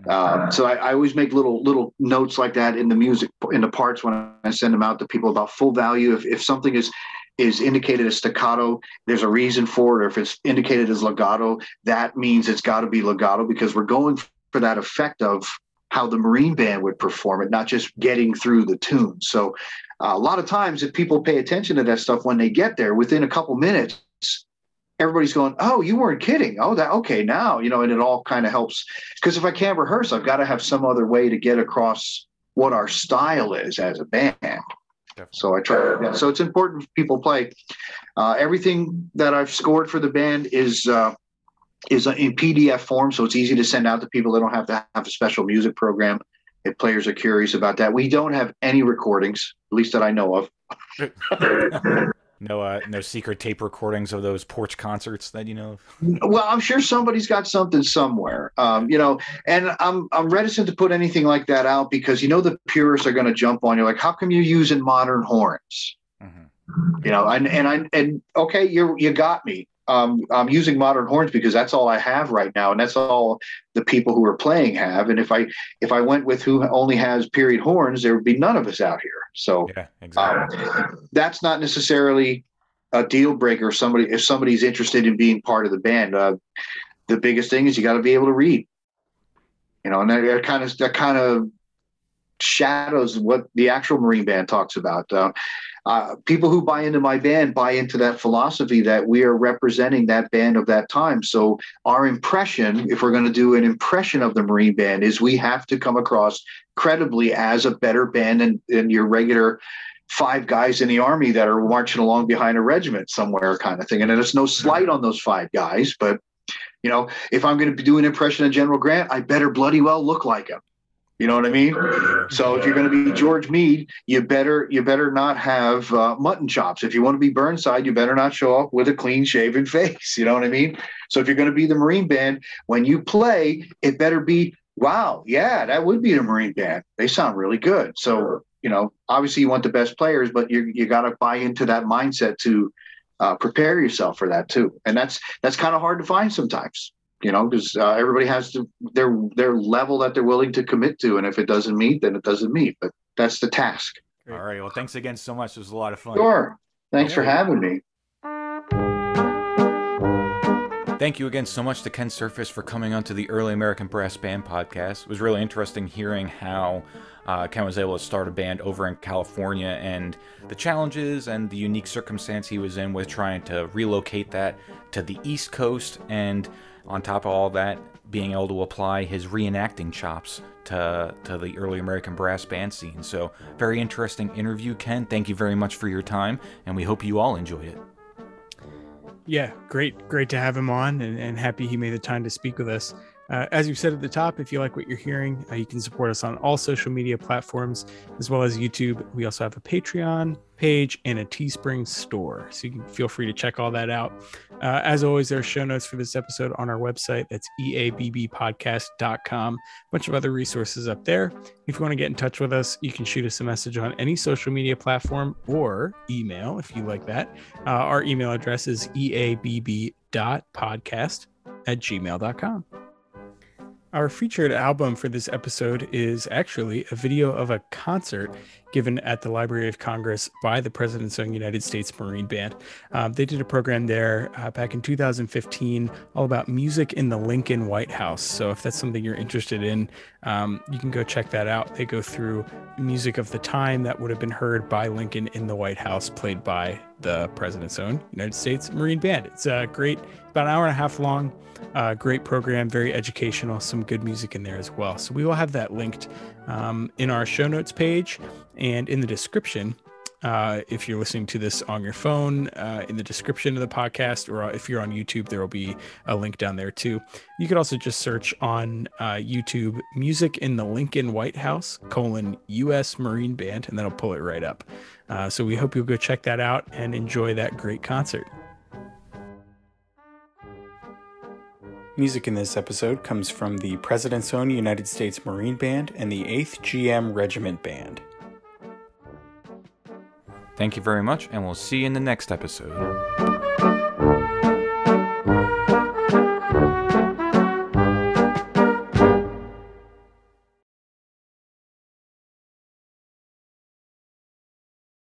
[SPEAKER 3] um, so I, I, always make little little notes like that in the music in the parts when I send them out to people about full value. If if something is is indicated as staccato, there's a reason for it. Or if it's indicated as legato, that means it's got to be legato because we're going for that effect of how the marine band would perform it, not just getting through the tune. So uh, a lot of times, if people pay attention to that stuff when they get there, within a couple minutes, everybody's going, "Oh, you weren't kidding." Oh, that okay now, you know, and it all kind of helps because if I can't rehearse, I've got to have some other way to get across what our style is as a band. Definitely. So I try. Yeah, so it's important people play. Uh, everything that I've scored for the band is uh, is in PDF form, so it's easy to send out to people. They don't have to have a special music program. If players are curious about that, we don't have any recordings, at least that I know of.
[SPEAKER 2] No, uh, no secret tape recordings of those porch concerts that you know.
[SPEAKER 3] Well, I'm sure somebody's got something somewhere, um, you know. And I'm I'm reticent to put anything like that out because you know the purists are going to jump on you like, how come you're using modern horns? Mm-hmm. You know, and and I and okay, you you got me um, I'm using modern horns because that's all I have right now, and that's all the people who are playing have. And if I if I went with who only has period horns, there would be none of us out here. So yeah, exactly. um, that's not necessarily a deal breaker. Somebody if somebody's interested in being part of the band, uh, the biggest thing is you got to be able to read. You know, and that, that kind of that kind of shadows what the actual marine band talks about. Uh, uh, people who buy into my band buy into that philosophy that we are representing that band of that time. So our impression, if we're going to do an impression of the Marine Band, is we have to come across credibly as a better band than, than your regular five guys in the army that are marching along behind a regiment somewhere, kind of thing. And it's no slight on those five guys, but you know, if I'm going to do an impression of General Grant, I better bloody well look like him. You know what I mean? So if you're going to be George Meade, you better you better not have uh, mutton chops. If you want to be Burnside, you better not show up with a clean shaven face. You know what I mean? So if you're going to be the Marine Band, when you play, it better be wow, yeah, that would be the Marine Band. They sound really good. So you know, obviously you want the best players, but you you got to buy into that mindset to uh, prepare yourself for that too. And that's that's kind of hard to find sometimes you know, because uh, everybody has to their their level that they're willing to commit to, and if it doesn't meet, then it doesn't meet. But that's the task.
[SPEAKER 2] All right. Well, thanks again so much. It was a lot of fun.
[SPEAKER 3] Sure. Thanks yeah. for having me.
[SPEAKER 2] Thank you again so much to Ken Serfass for coming onto the Early American Brass Band podcast. It was really interesting hearing how uh, Ken was able to start a band over in California and the challenges and the unique circumstance he was in with trying to relocate that to the East Coast and on top of all that, being able to apply his reenacting chops to, to the early American brass band scene. So, very interesting interview, Ken. Thank you very much for your time, and we hope you all enjoyed it.
[SPEAKER 1] Yeah, great. Great to have him on and, and happy he made the time to speak with us. Uh, as you said at the top, if you like what you're hearing, uh, you can support us on all social media platforms as well as YouTube. We also have a Patreon page and a Teespring store, so you can feel free to check all that out. Uh, as always, there are show notes for this episode on our website. That's eabbpodcast.com. A bunch of other resources up there. If you want to get in touch with us, you can shoot us a message on any social media platform or email if you like that. Uh, our email address is eabb.podcast at gmail.com. Our featured album for this episode is actually a video of a concert given at the Library of Congress by the President's Own United States Marine Band. Um, they did a program there uh, back in 2015 all about music in the Lincoln White House. So if that's something you're interested in, um, you can go check that out. They go through music of the time that would have been heard by Lincoln in the White House, played by the President's Own United States Marine Band. It's a great, about an hour and a half long. Uh, great program, very educational, some good music in there as well. So we will have that linked um, in our show notes page and in the description. Uh, if you're listening to this on your phone, uh, in the description of the podcast, or if you're on YouTube, there will be a link down there too. You could also just search on uh, YouTube "Music in the Lincoln White House: colon U.S. Marine Band," and that'll pull it right up. Uh, so we hope you'll go check that out and enjoy that great concert. Music in this episode comes from the President's Own United States Marine Band and the 8th GM Regiment Band.
[SPEAKER 2] Thank you very much, and we'll see you in the next episode.